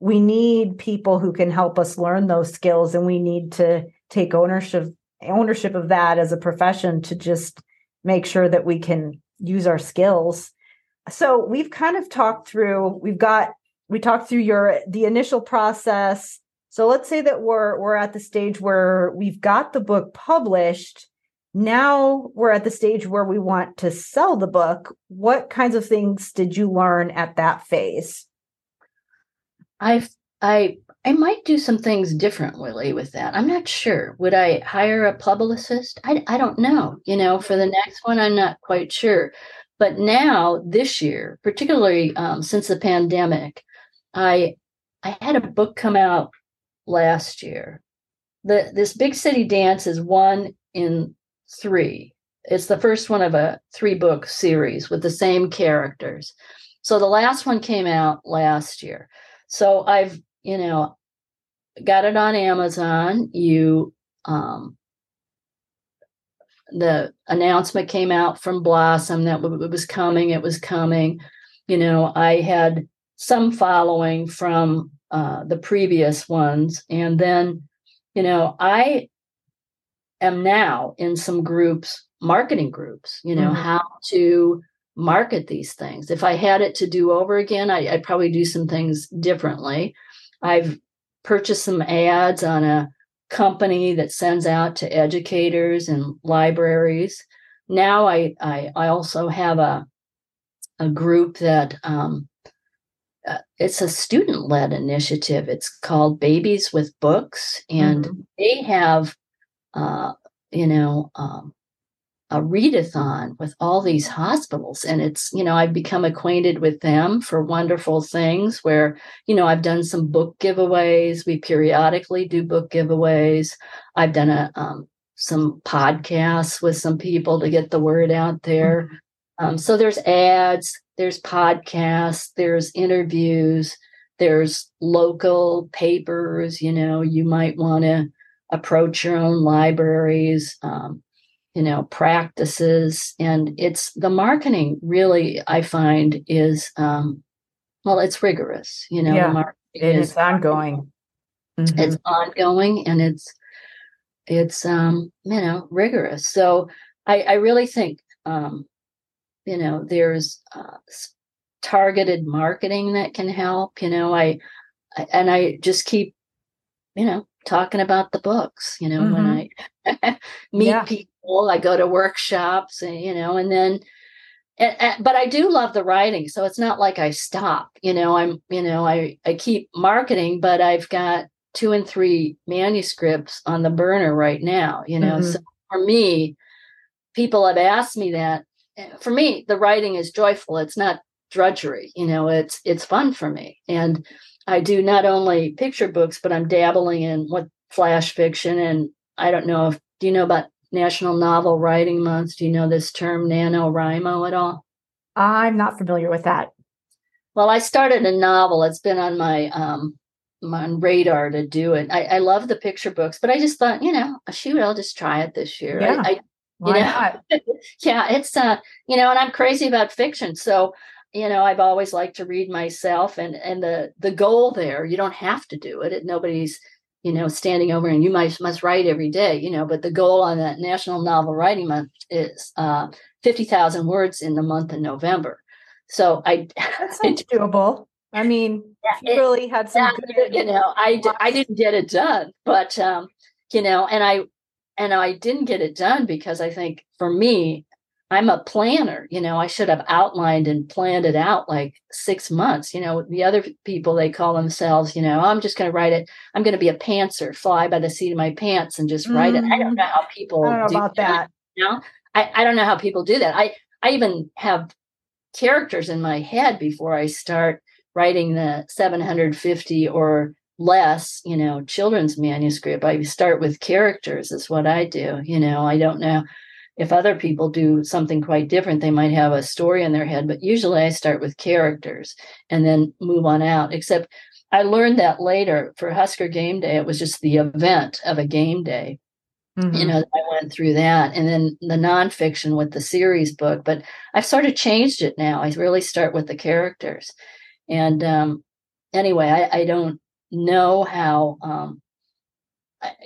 we need people who can help us learn those skills and we need to take ownership ownership of that as a profession to just make sure that we can use our skills. So we've kind of talked through we've got we talked through your the initial process. So let's say that we're we're at the stage where we've got the book published now we're at the stage where we want to sell the book. What kinds of things did you learn at that phase? I i i might do some things differently with that. I'm not sure. Would i hire a publicist? I, I don't know you know for the next one i'm not quite sure. But now, this year, particularly um, since the pandemic, I I had a book come out last year. The this big city dance is one in three. It's the first one of a three book series with the same characters. So the last one came out last year. So I've you know got it on Amazon. You um, the announcement came out from Blossom that it was coming, it was coming. You know, I had some following from uh, the previous ones. And then, you know, I am now in some groups, marketing groups, you know, mm-hmm. how to market these things. If I had it to do over again, I, would probably do some things differently. I've purchased some ads on a company that sends out to educators and libraries. Now I I, I also have a a group that um, uh, it's a student led initiative. It's called Babies with Books, and mm-hmm. they have uh, you know um, a readathon with all these hospitals. And it's you know i've become acquainted with them for wonderful things where you know i've done some book giveaways. We periodically do book giveaways. I've done a um, some podcasts with some people to get the word out there. Mm-hmm. um, so there's ads there's podcasts there's interviews there's local papers you know you might want to approach your own libraries um, you know practices. And it's the marketing really i find is um, well it's rigorous you know yeah, and it's ongoing. Mm-hmm. it's ongoing and it's it's um you know rigorous. So i i really think um you know there's uh, targeted marketing that can help you know i and i just keep you know talking about the books you know mm-hmm. when i meet yeah. people i go to workshops and you know and then and, and, but i do love the writing so it's not like i stop you know i'm you know i i keep marketing but i've got two and three manuscripts on the burner right now you know mm-hmm. so for me people have asked me that for me the writing is joyful it's not drudgery you know it's it's fun for me and i do not only picture books but i'm dabbling in what flash fiction and i don't know if do you know about national novel writing month do you know this term nanowrimo at all i'm not familiar with that well i started a novel it's been on my um my radar to do it I, I love the picture books but i just thought you know shoot i'll just try it this year yeah. I, I why know? yeah, it's uh, you know, and I'm crazy about fiction. So, you know, I've always liked to read myself and and the the goal there, you don't have to do it. it nobody's, you know, standing over and you must must write every day, you know, but the goal on that National Novel Writing Month is uh 50,000 words in the month of November. So I That's doable. I mean, yeah, you really had some good, you know, I I didn't get it done, but um, you know, and I and I didn't get it done because I think for me, I'm a planner. You know, I should have outlined and planned it out like six months. You know, the other people, they call themselves, you know, I'm just going to write it. I'm going to be a pantser, fly by the seat of my pants and just write mm. it. I don't know how people know do about that. that. You know, I, I don't know how people do that. I, I even have characters in my head before I start writing the 750 or less, you know, children's manuscript. I start with characters, is what I do. You know, I don't know if other people do something quite different. They might have a story in their head, but usually I start with characters and then move on out. Except I learned that later for Husker Game Day, it was just the event of a game day. Mm-hmm. You know, I went through that and then the nonfiction with the series book, but I've sort of changed it now. I really start with the characters. And um, anyway, I, I don't know how um,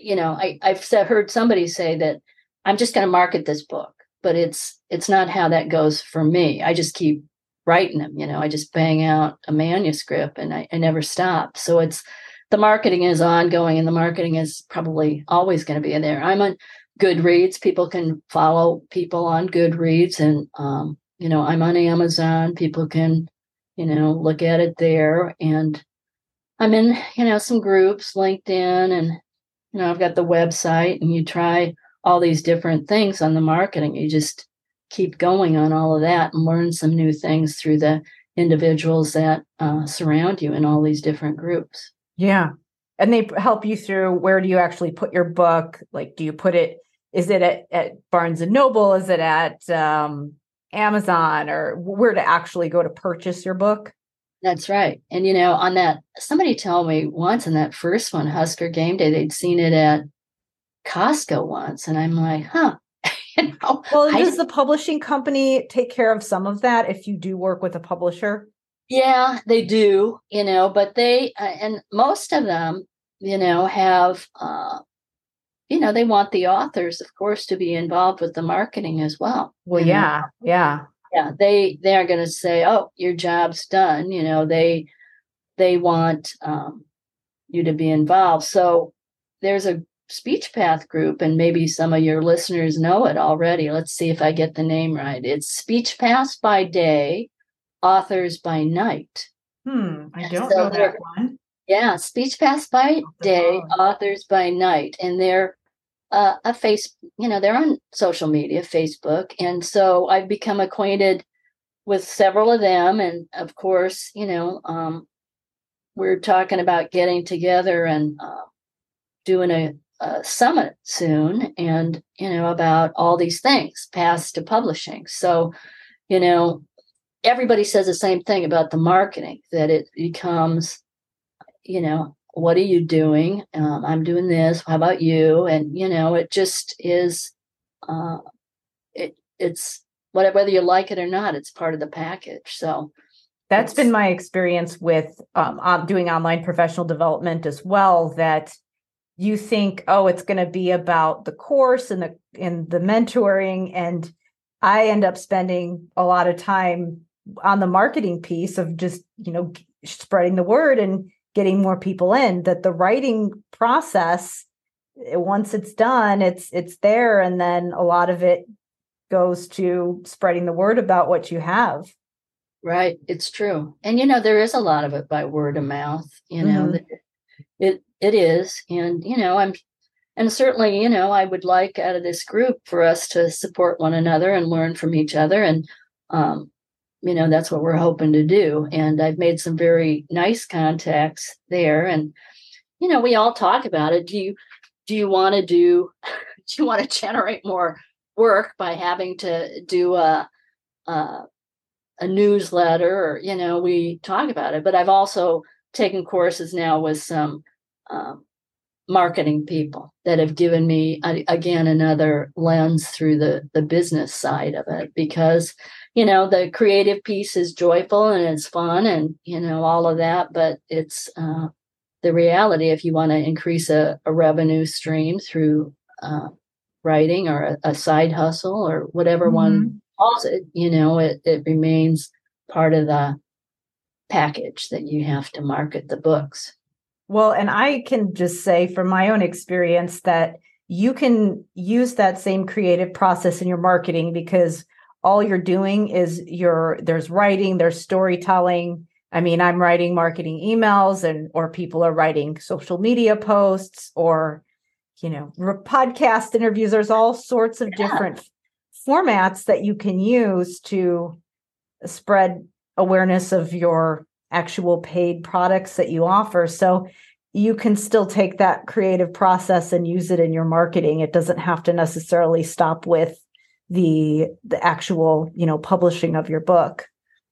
you know I, i've heard somebody say that i'm just going to market this book but it's it's not how that goes for me. I just keep writing them you know i just bang out a manuscript and i, I never stop. So it's the marketing is ongoing and the marketing is probably always going to be in there. I'm on goodreads. People can follow people on goodreads and um, you know i'm on amazon. People can you know look at it there. And I'm in, you know, some groups, LinkedIn, and you know, I've got the website, and you try all these different things on the marketing. You just keep going on all of that and learn some new things through the individuals that uh, surround you in all these different groups. Yeah. And they help you through where do you actually put your book? Like, do you put it, is it at, at Barnes and Noble? Is it at um, Amazon or where to actually go to purchase your book? That's right. And you know, on that, somebody told me once in that first one, Husker Game Day, they'd seen it at Costco once, and I'm like, huh. you know, well, does the publishing company take care of some of that if you do work with a publisher? Yeah, they do. You know, but they uh, and most of them, you know, have. uh you know they want the authors of course to be involved with the marketing as well well yeah know? yeah yeah they they are going to say oh your job's done you know they they want um, you to be involved so there's a speech path group and maybe some of your listeners know it already. Let's see if i get the name right. It's speech paths by day authors by night. Hmm i don't so know that one. Yeah speech paths by day authors by night. And they're uh, a face, you know, they're on social media, Facebook. And so I've become acquainted with several of them. And of course, you know, um, we're talking about getting together and uh, doing a, a, summit soon and, you know, about all these things, paths to publishing. So, you know, everybody says the same thing about the marketing that it becomes you know, what are you doing? Um, I'm doing this. How about you? And you know, it just is. Uh, it it's whether you like it or not, it's part of the package. So that's been my experience with um, doing online professional development as well. That you think, oh, it's going to be about the course and the and the mentoring, and I end up spending a lot of time on the marketing piece of just you know spreading the word and getting more people in. That the writing process, eh, once it's done, it's it's there, and then a lot of it goes to spreading the word about what you have. Right, it's true, and you know there is a lot of it by word of mouth. You know, mm-hmm. It it is, and you know I'm, and certainly you know I would like out of this group for us to support one another and learn from each other, and um, you know that's what we're hoping to do. And I've made some very nice contacts there, and you know we all talk about it. Do you do you want to do? Do you want to generate more work by having to do a, a, a newsletter or you know we talk about it but i've also taken courses now with some um, marketing people that have given me again another lens through the the business side of it because you know the creative piece is joyful and it's fun and you know all of that but it's uh, the reality if you want to increase a, a revenue stream through uh, writing or a, a side hustle or whatever mm-hmm. one calls it, you know, it, it remains part of the package that you have to market the books. Well, and I can just say from my own experience that you can use that same creative process in your marketing because all you're doing is you're there's writing, there's storytelling. I mean, I'm writing marketing emails and or people are writing social media posts or you know, podcast interviews. There's all sorts of yeah. different formats that you can use to spread awareness of your actual paid products that you offer. So you can still take that creative process and use it in your marketing. It doesn't have to necessarily stop with the the actual, you know, publishing of your book.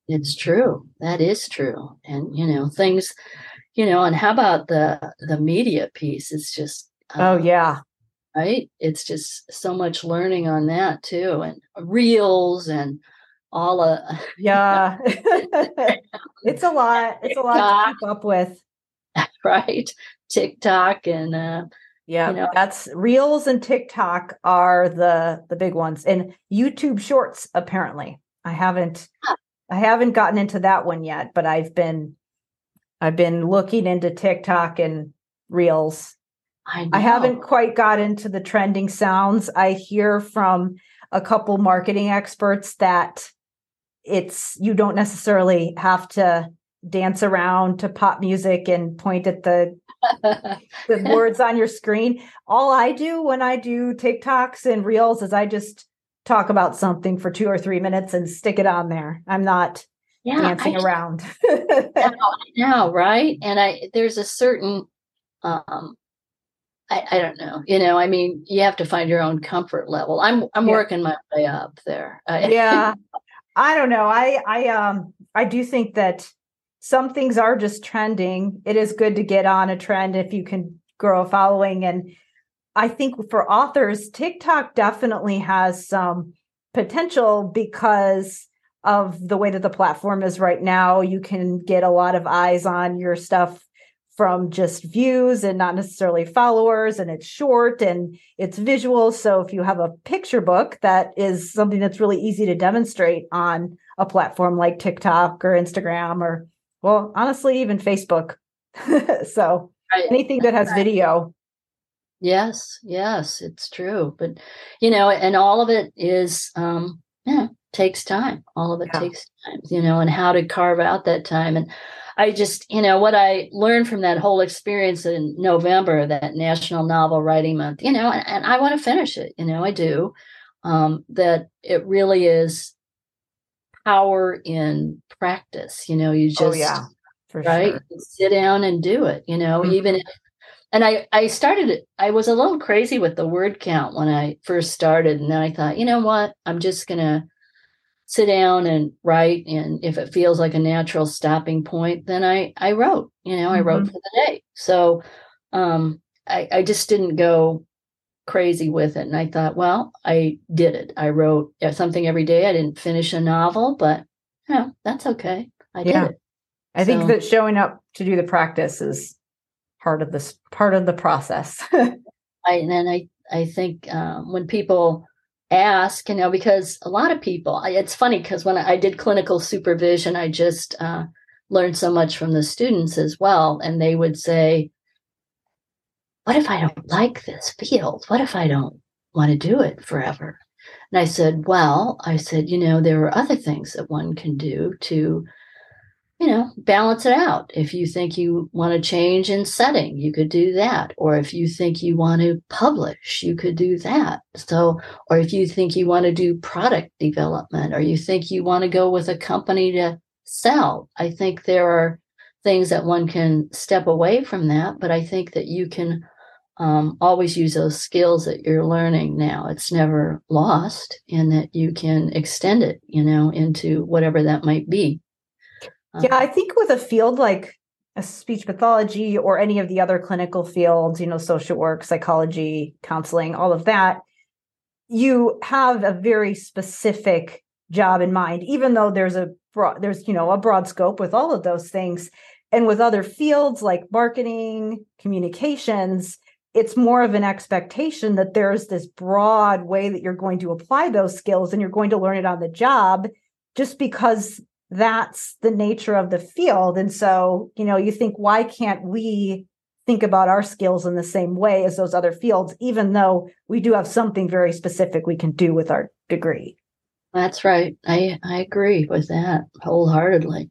It's true. That is true. And you know, things, you know, and how about the the media piece? It's just Oh um, yeah. Right? It's just so much learning on that too and reels and all of yeah. it's a lot. It's a lot to keep up with. Right. TikTok and uh yeah, you know, that's Reels and TikTok are the the big ones, and YouTube Shorts. Apparently, I haven't I haven't gotten into that one yet, but I've been I've been looking into TikTok and Reels I, I haven't quite got into the trending sounds. I hear from a couple marketing experts that it's you don't necessarily have to dance around to pop music and point at the the words on your screen. All I do when I do TikToks and Reels is I just talk about something for 2 or 3 minutes and stick it on there. I'm not yeah, dancing I, around. now, right? And I there's a certain um I, I, don't know. You know, I mean, you have to find your own comfort level. I'm I'm yeah. working my way up there. yeah. I don't know. I I um I do think that some things are just trending. It is good to get on a trend if you can grow a following and I think for authors TikTok definitely has some potential because of the way that the platform is right now. You can get a lot of eyes on your stuff from just views and not necessarily followers and it's short and it's visual so if you have a picture book that is something that's really easy to demonstrate on a platform like TikTok or Instagram or well honestly even Facebook so right. anything that has right. video yes yes it's true but you know and all of it is um yeah takes time all of it yeah. takes time you know and how to carve out that time and I just, you know, what I learned from that whole experience in November, that National Novel Writing Month, you know, and, and I want to finish it, you know, I do, um, that it really is power in practice. You know, you oh, just, oh, yeah, right, sure. sit down and do it, you know, mm-hmm. even if, and I, I started, I was a little crazy with the word count when I first started. And then I thought, you know what, I'm just going to, sit down and write and if it feels like a natural stopping point then i i wrote you know mm-hmm. i wrote mm-hmm. for the day so um i i just didn't go crazy with it and i thought well i did it i wrote something every day i didn't finish a novel but you know, that's okay i yeah. did it i so, think that showing up to do the practice is part of this part of the process I, and i i think um, when people ask, you know, because a lot of people, it's funny because when I did clinical supervision, I just uh, learned so much from the students as well. And they would say, What if I don't like this field? What if I don't want to do it forever? And I said, Well, I said, you know, there are other things that one can do to you know, balance it out. If you think you want to change in setting, you could do that. Or if you think you want to publish, you could do that. So, or if you think you want to do product development, or you think you want to go with a company to sell, I think there are things that one can step away from that. But I think that you can um, always use those skills that you're learning now. It's never lost, and that you can extend it, you know, into whatever that might be. Uh-huh. Yeah, I think with a field like a speech pathology or any of the other clinical fields, you know, social work, psychology, counseling, all of that, you have a very specific job in mind, even though there's a broad, there's, you know, a broad scope with all of those things. And with other fields like marketing, communications, it's more of an expectation that there's this broad way that you're going to apply those skills and you're going to learn it on the job just because that's the nature of the field. And so, you know, you think, why can't we think about our skills in the same way as those other fields, even though we do have something very specific we can do with our degree? That's right. I, I agree with that wholeheartedly.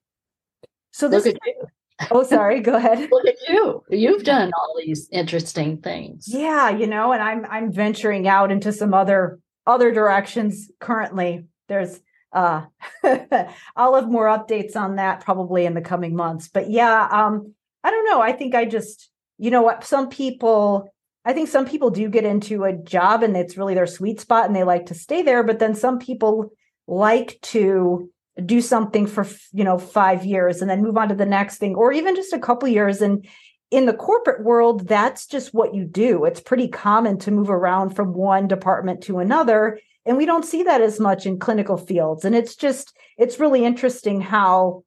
So this Look at you. Oh, sorry. Go ahead. Look at you. You've done all these interesting things. Yeah, you know, and I'm I'm venturing out into some other other directions currently. There's uh i'll have more updates on that probably in the coming months but yeah um i don't know i think i just you know what some people i think some people do get into a job and it's really their sweet spot and they like to stay there but then some people like to do something for you know 5 years and then move on to the next thing or even just a couple years. And in the corporate world that's just what you do. It's pretty common to move around from one department to another and we don't see that as much in clinical fields. And it's just it's really interesting how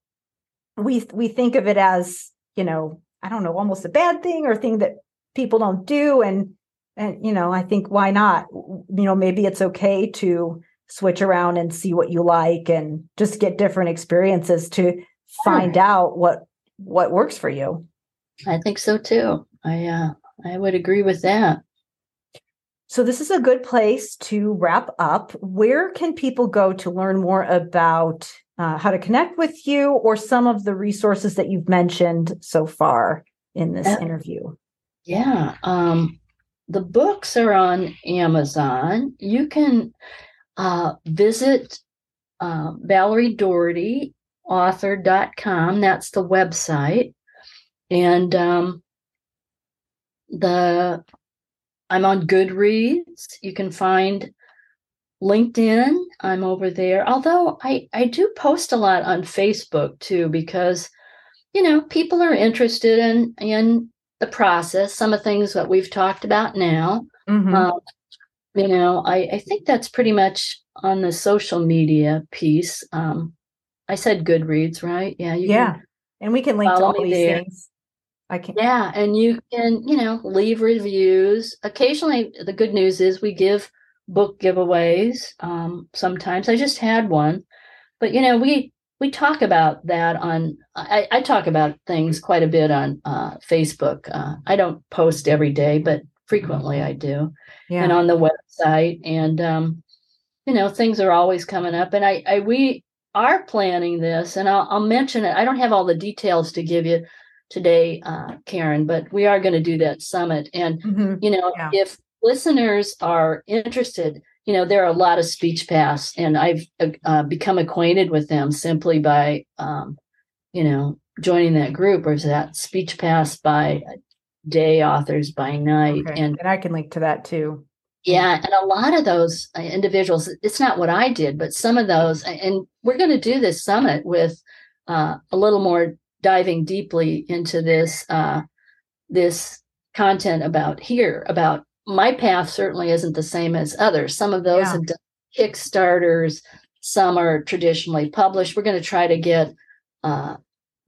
we we think of it as you know i don't know almost a bad thing or thing that people don't do. And and you know i think why not? You know maybe it's okay to switch around and see what you like and just get different experiences to find out what what works for you. I think so too. I uh i would agree with that so, this is a good place to wrap up. Where can people go to learn more about uh, how to connect with you or some of the resources that you've mentioned so far in this uh, interview? Yeah. Um, the books are on Amazon. You can uh, visit uh, Valerie Doherty author.com. That's the website. And um, the I'm on Goodreads. You can find LinkedIn. I'm over there. Although I, I do post a lot on Facebook too, because, you know, people are interested in, in the process, some of things that we've talked about now. Mm-hmm. Um, you know, I, I think that's pretty much on the social media piece. Um, I said Goodreads, right? Yeah. yeah. and we can link to all these there. things. I can Yeah, and you can, you know, leave reviews. Occasionally the good news is we give book giveaways. Um, sometimes I just had one. But you know, we we talk about that on I, I talk about things quite a bit on uh, Facebook. Uh, I don't post every day, but frequently I do. Yeah. And on the website. And um, you know, things are always coming up. And I, I we are planning this and I'll, I'll mention it. I don't have all the details to give you today, uh, Karen, but we are going to do that summit. And, mm-hmm. you know, yeah. if listeners are interested, you know, there are a lot of speech paths, and I've uh, uh, become acquainted with them simply by, um, you know, joining that group or is that speech paths by day authors by night okay. and, and i can link to that too Yeah, and a lot of those uh, individuals, it's not what I did, but some of those, and we're going to do this summit with uh, a little more diving deeply into this uh, this content about here about my path certainly isn't the same as others. Some of those yeah. have done Kickstarters, some are traditionally published. We're going to try to get uh,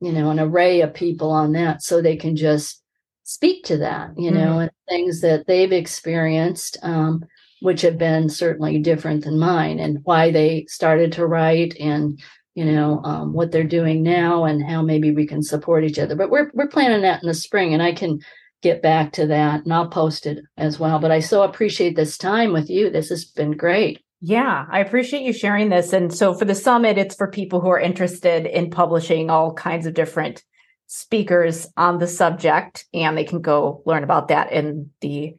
you know an array of people on that so they can just speak to that, you mm-hmm. know, and things that they've experienced, um, which have been certainly different than mine, and why they started to write, and you know um, what they're doing now, and how maybe we can support each other. But we're we're planning that in the spring, and I can get back to that, and I'll post it as well. But I so appreciate this time with you. This has been great. Yeah, I appreciate you sharing this. And so for the summit, it's for people who are interested in publishing all kinds of different speakers on the subject, and they can go learn about that in the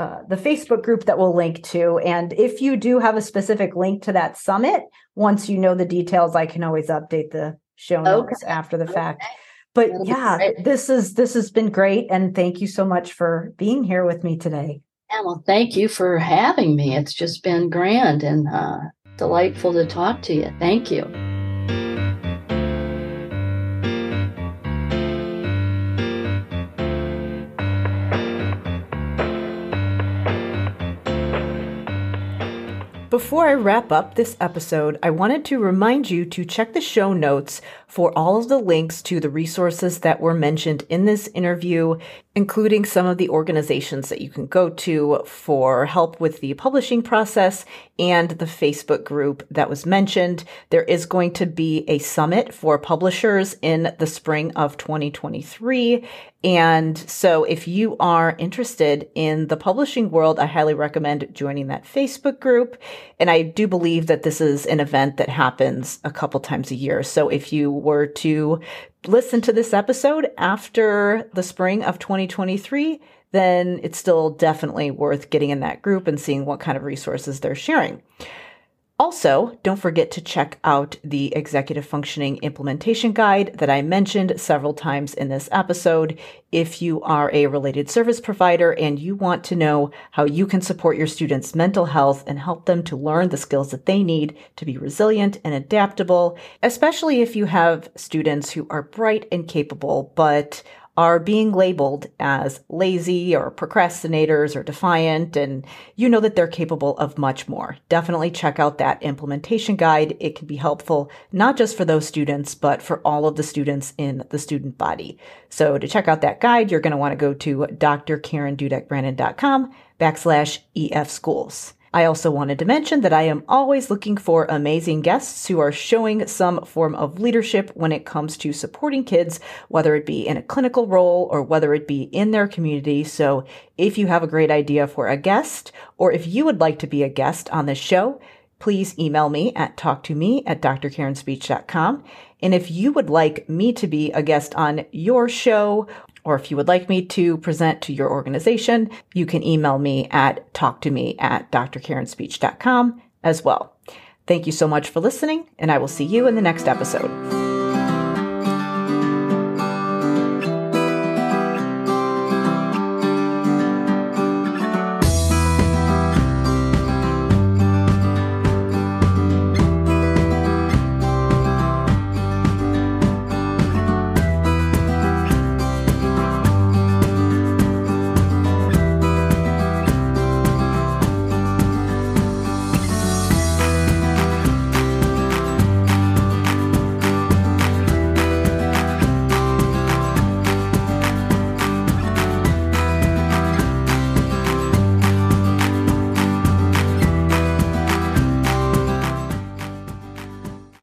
uh, the Facebook group that we'll link to. And if you do have a specific link to that summit, once you know the details, I can always update the show notes okay. after the fact. But That'll yeah, this is this has been great, and thank you so much for being here with me today. Yeah, well, thank you for having me. It's just been grand and uh, delightful to talk to you. Thank you. Before I wrap up this episode, I wanted to remind you to check the show notes for all of the links to the resources that were mentioned in this interview, including some of the organizations that you can go to for help with the publishing process and the Facebook group that was mentioned. There is going to be a summit for publishers in the spring of 2023. And so if you are interested in the publishing world, I highly recommend joining that Facebook group. And I do believe that this is an event that happens a couple times a year. So if you were to listen to this episode after the spring of 2023, then it's still definitely worth getting in that group and seeing what kind of resources they're sharing. Also, don't forget to check out the executive functioning implementation guide that I mentioned several times in this episode. If you are a related service provider and you want to know how you can support your students' mental health and help them to learn the skills that they need to be resilient and adaptable, especially if you have students who are bright and capable, but are being labeled as lazy or procrastinators or defiant, and you know that they're capable of much more. Definitely check out that implementation guide. It can be helpful not just for those students, but for all of the students in the student body. So to check out that guide, you're going to want to go to drkarendudekbrannan.com backslash EF schools. I also wanted to mention that I am always looking for amazing guests who are showing some form of leadership when it comes to supporting kids, whether it be in a clinical role or whether it be in their community. So if you have a great idea for a guest, or if you would like to be a guest on this show, please email me at talktome at drkarenspeech.com. And if you would like me to be a guest on your show or if you would like me to present to your organization, you can email me at talktome at drkarenspeech.com as well. Thank you so much for listening, and I will see you in the next episode.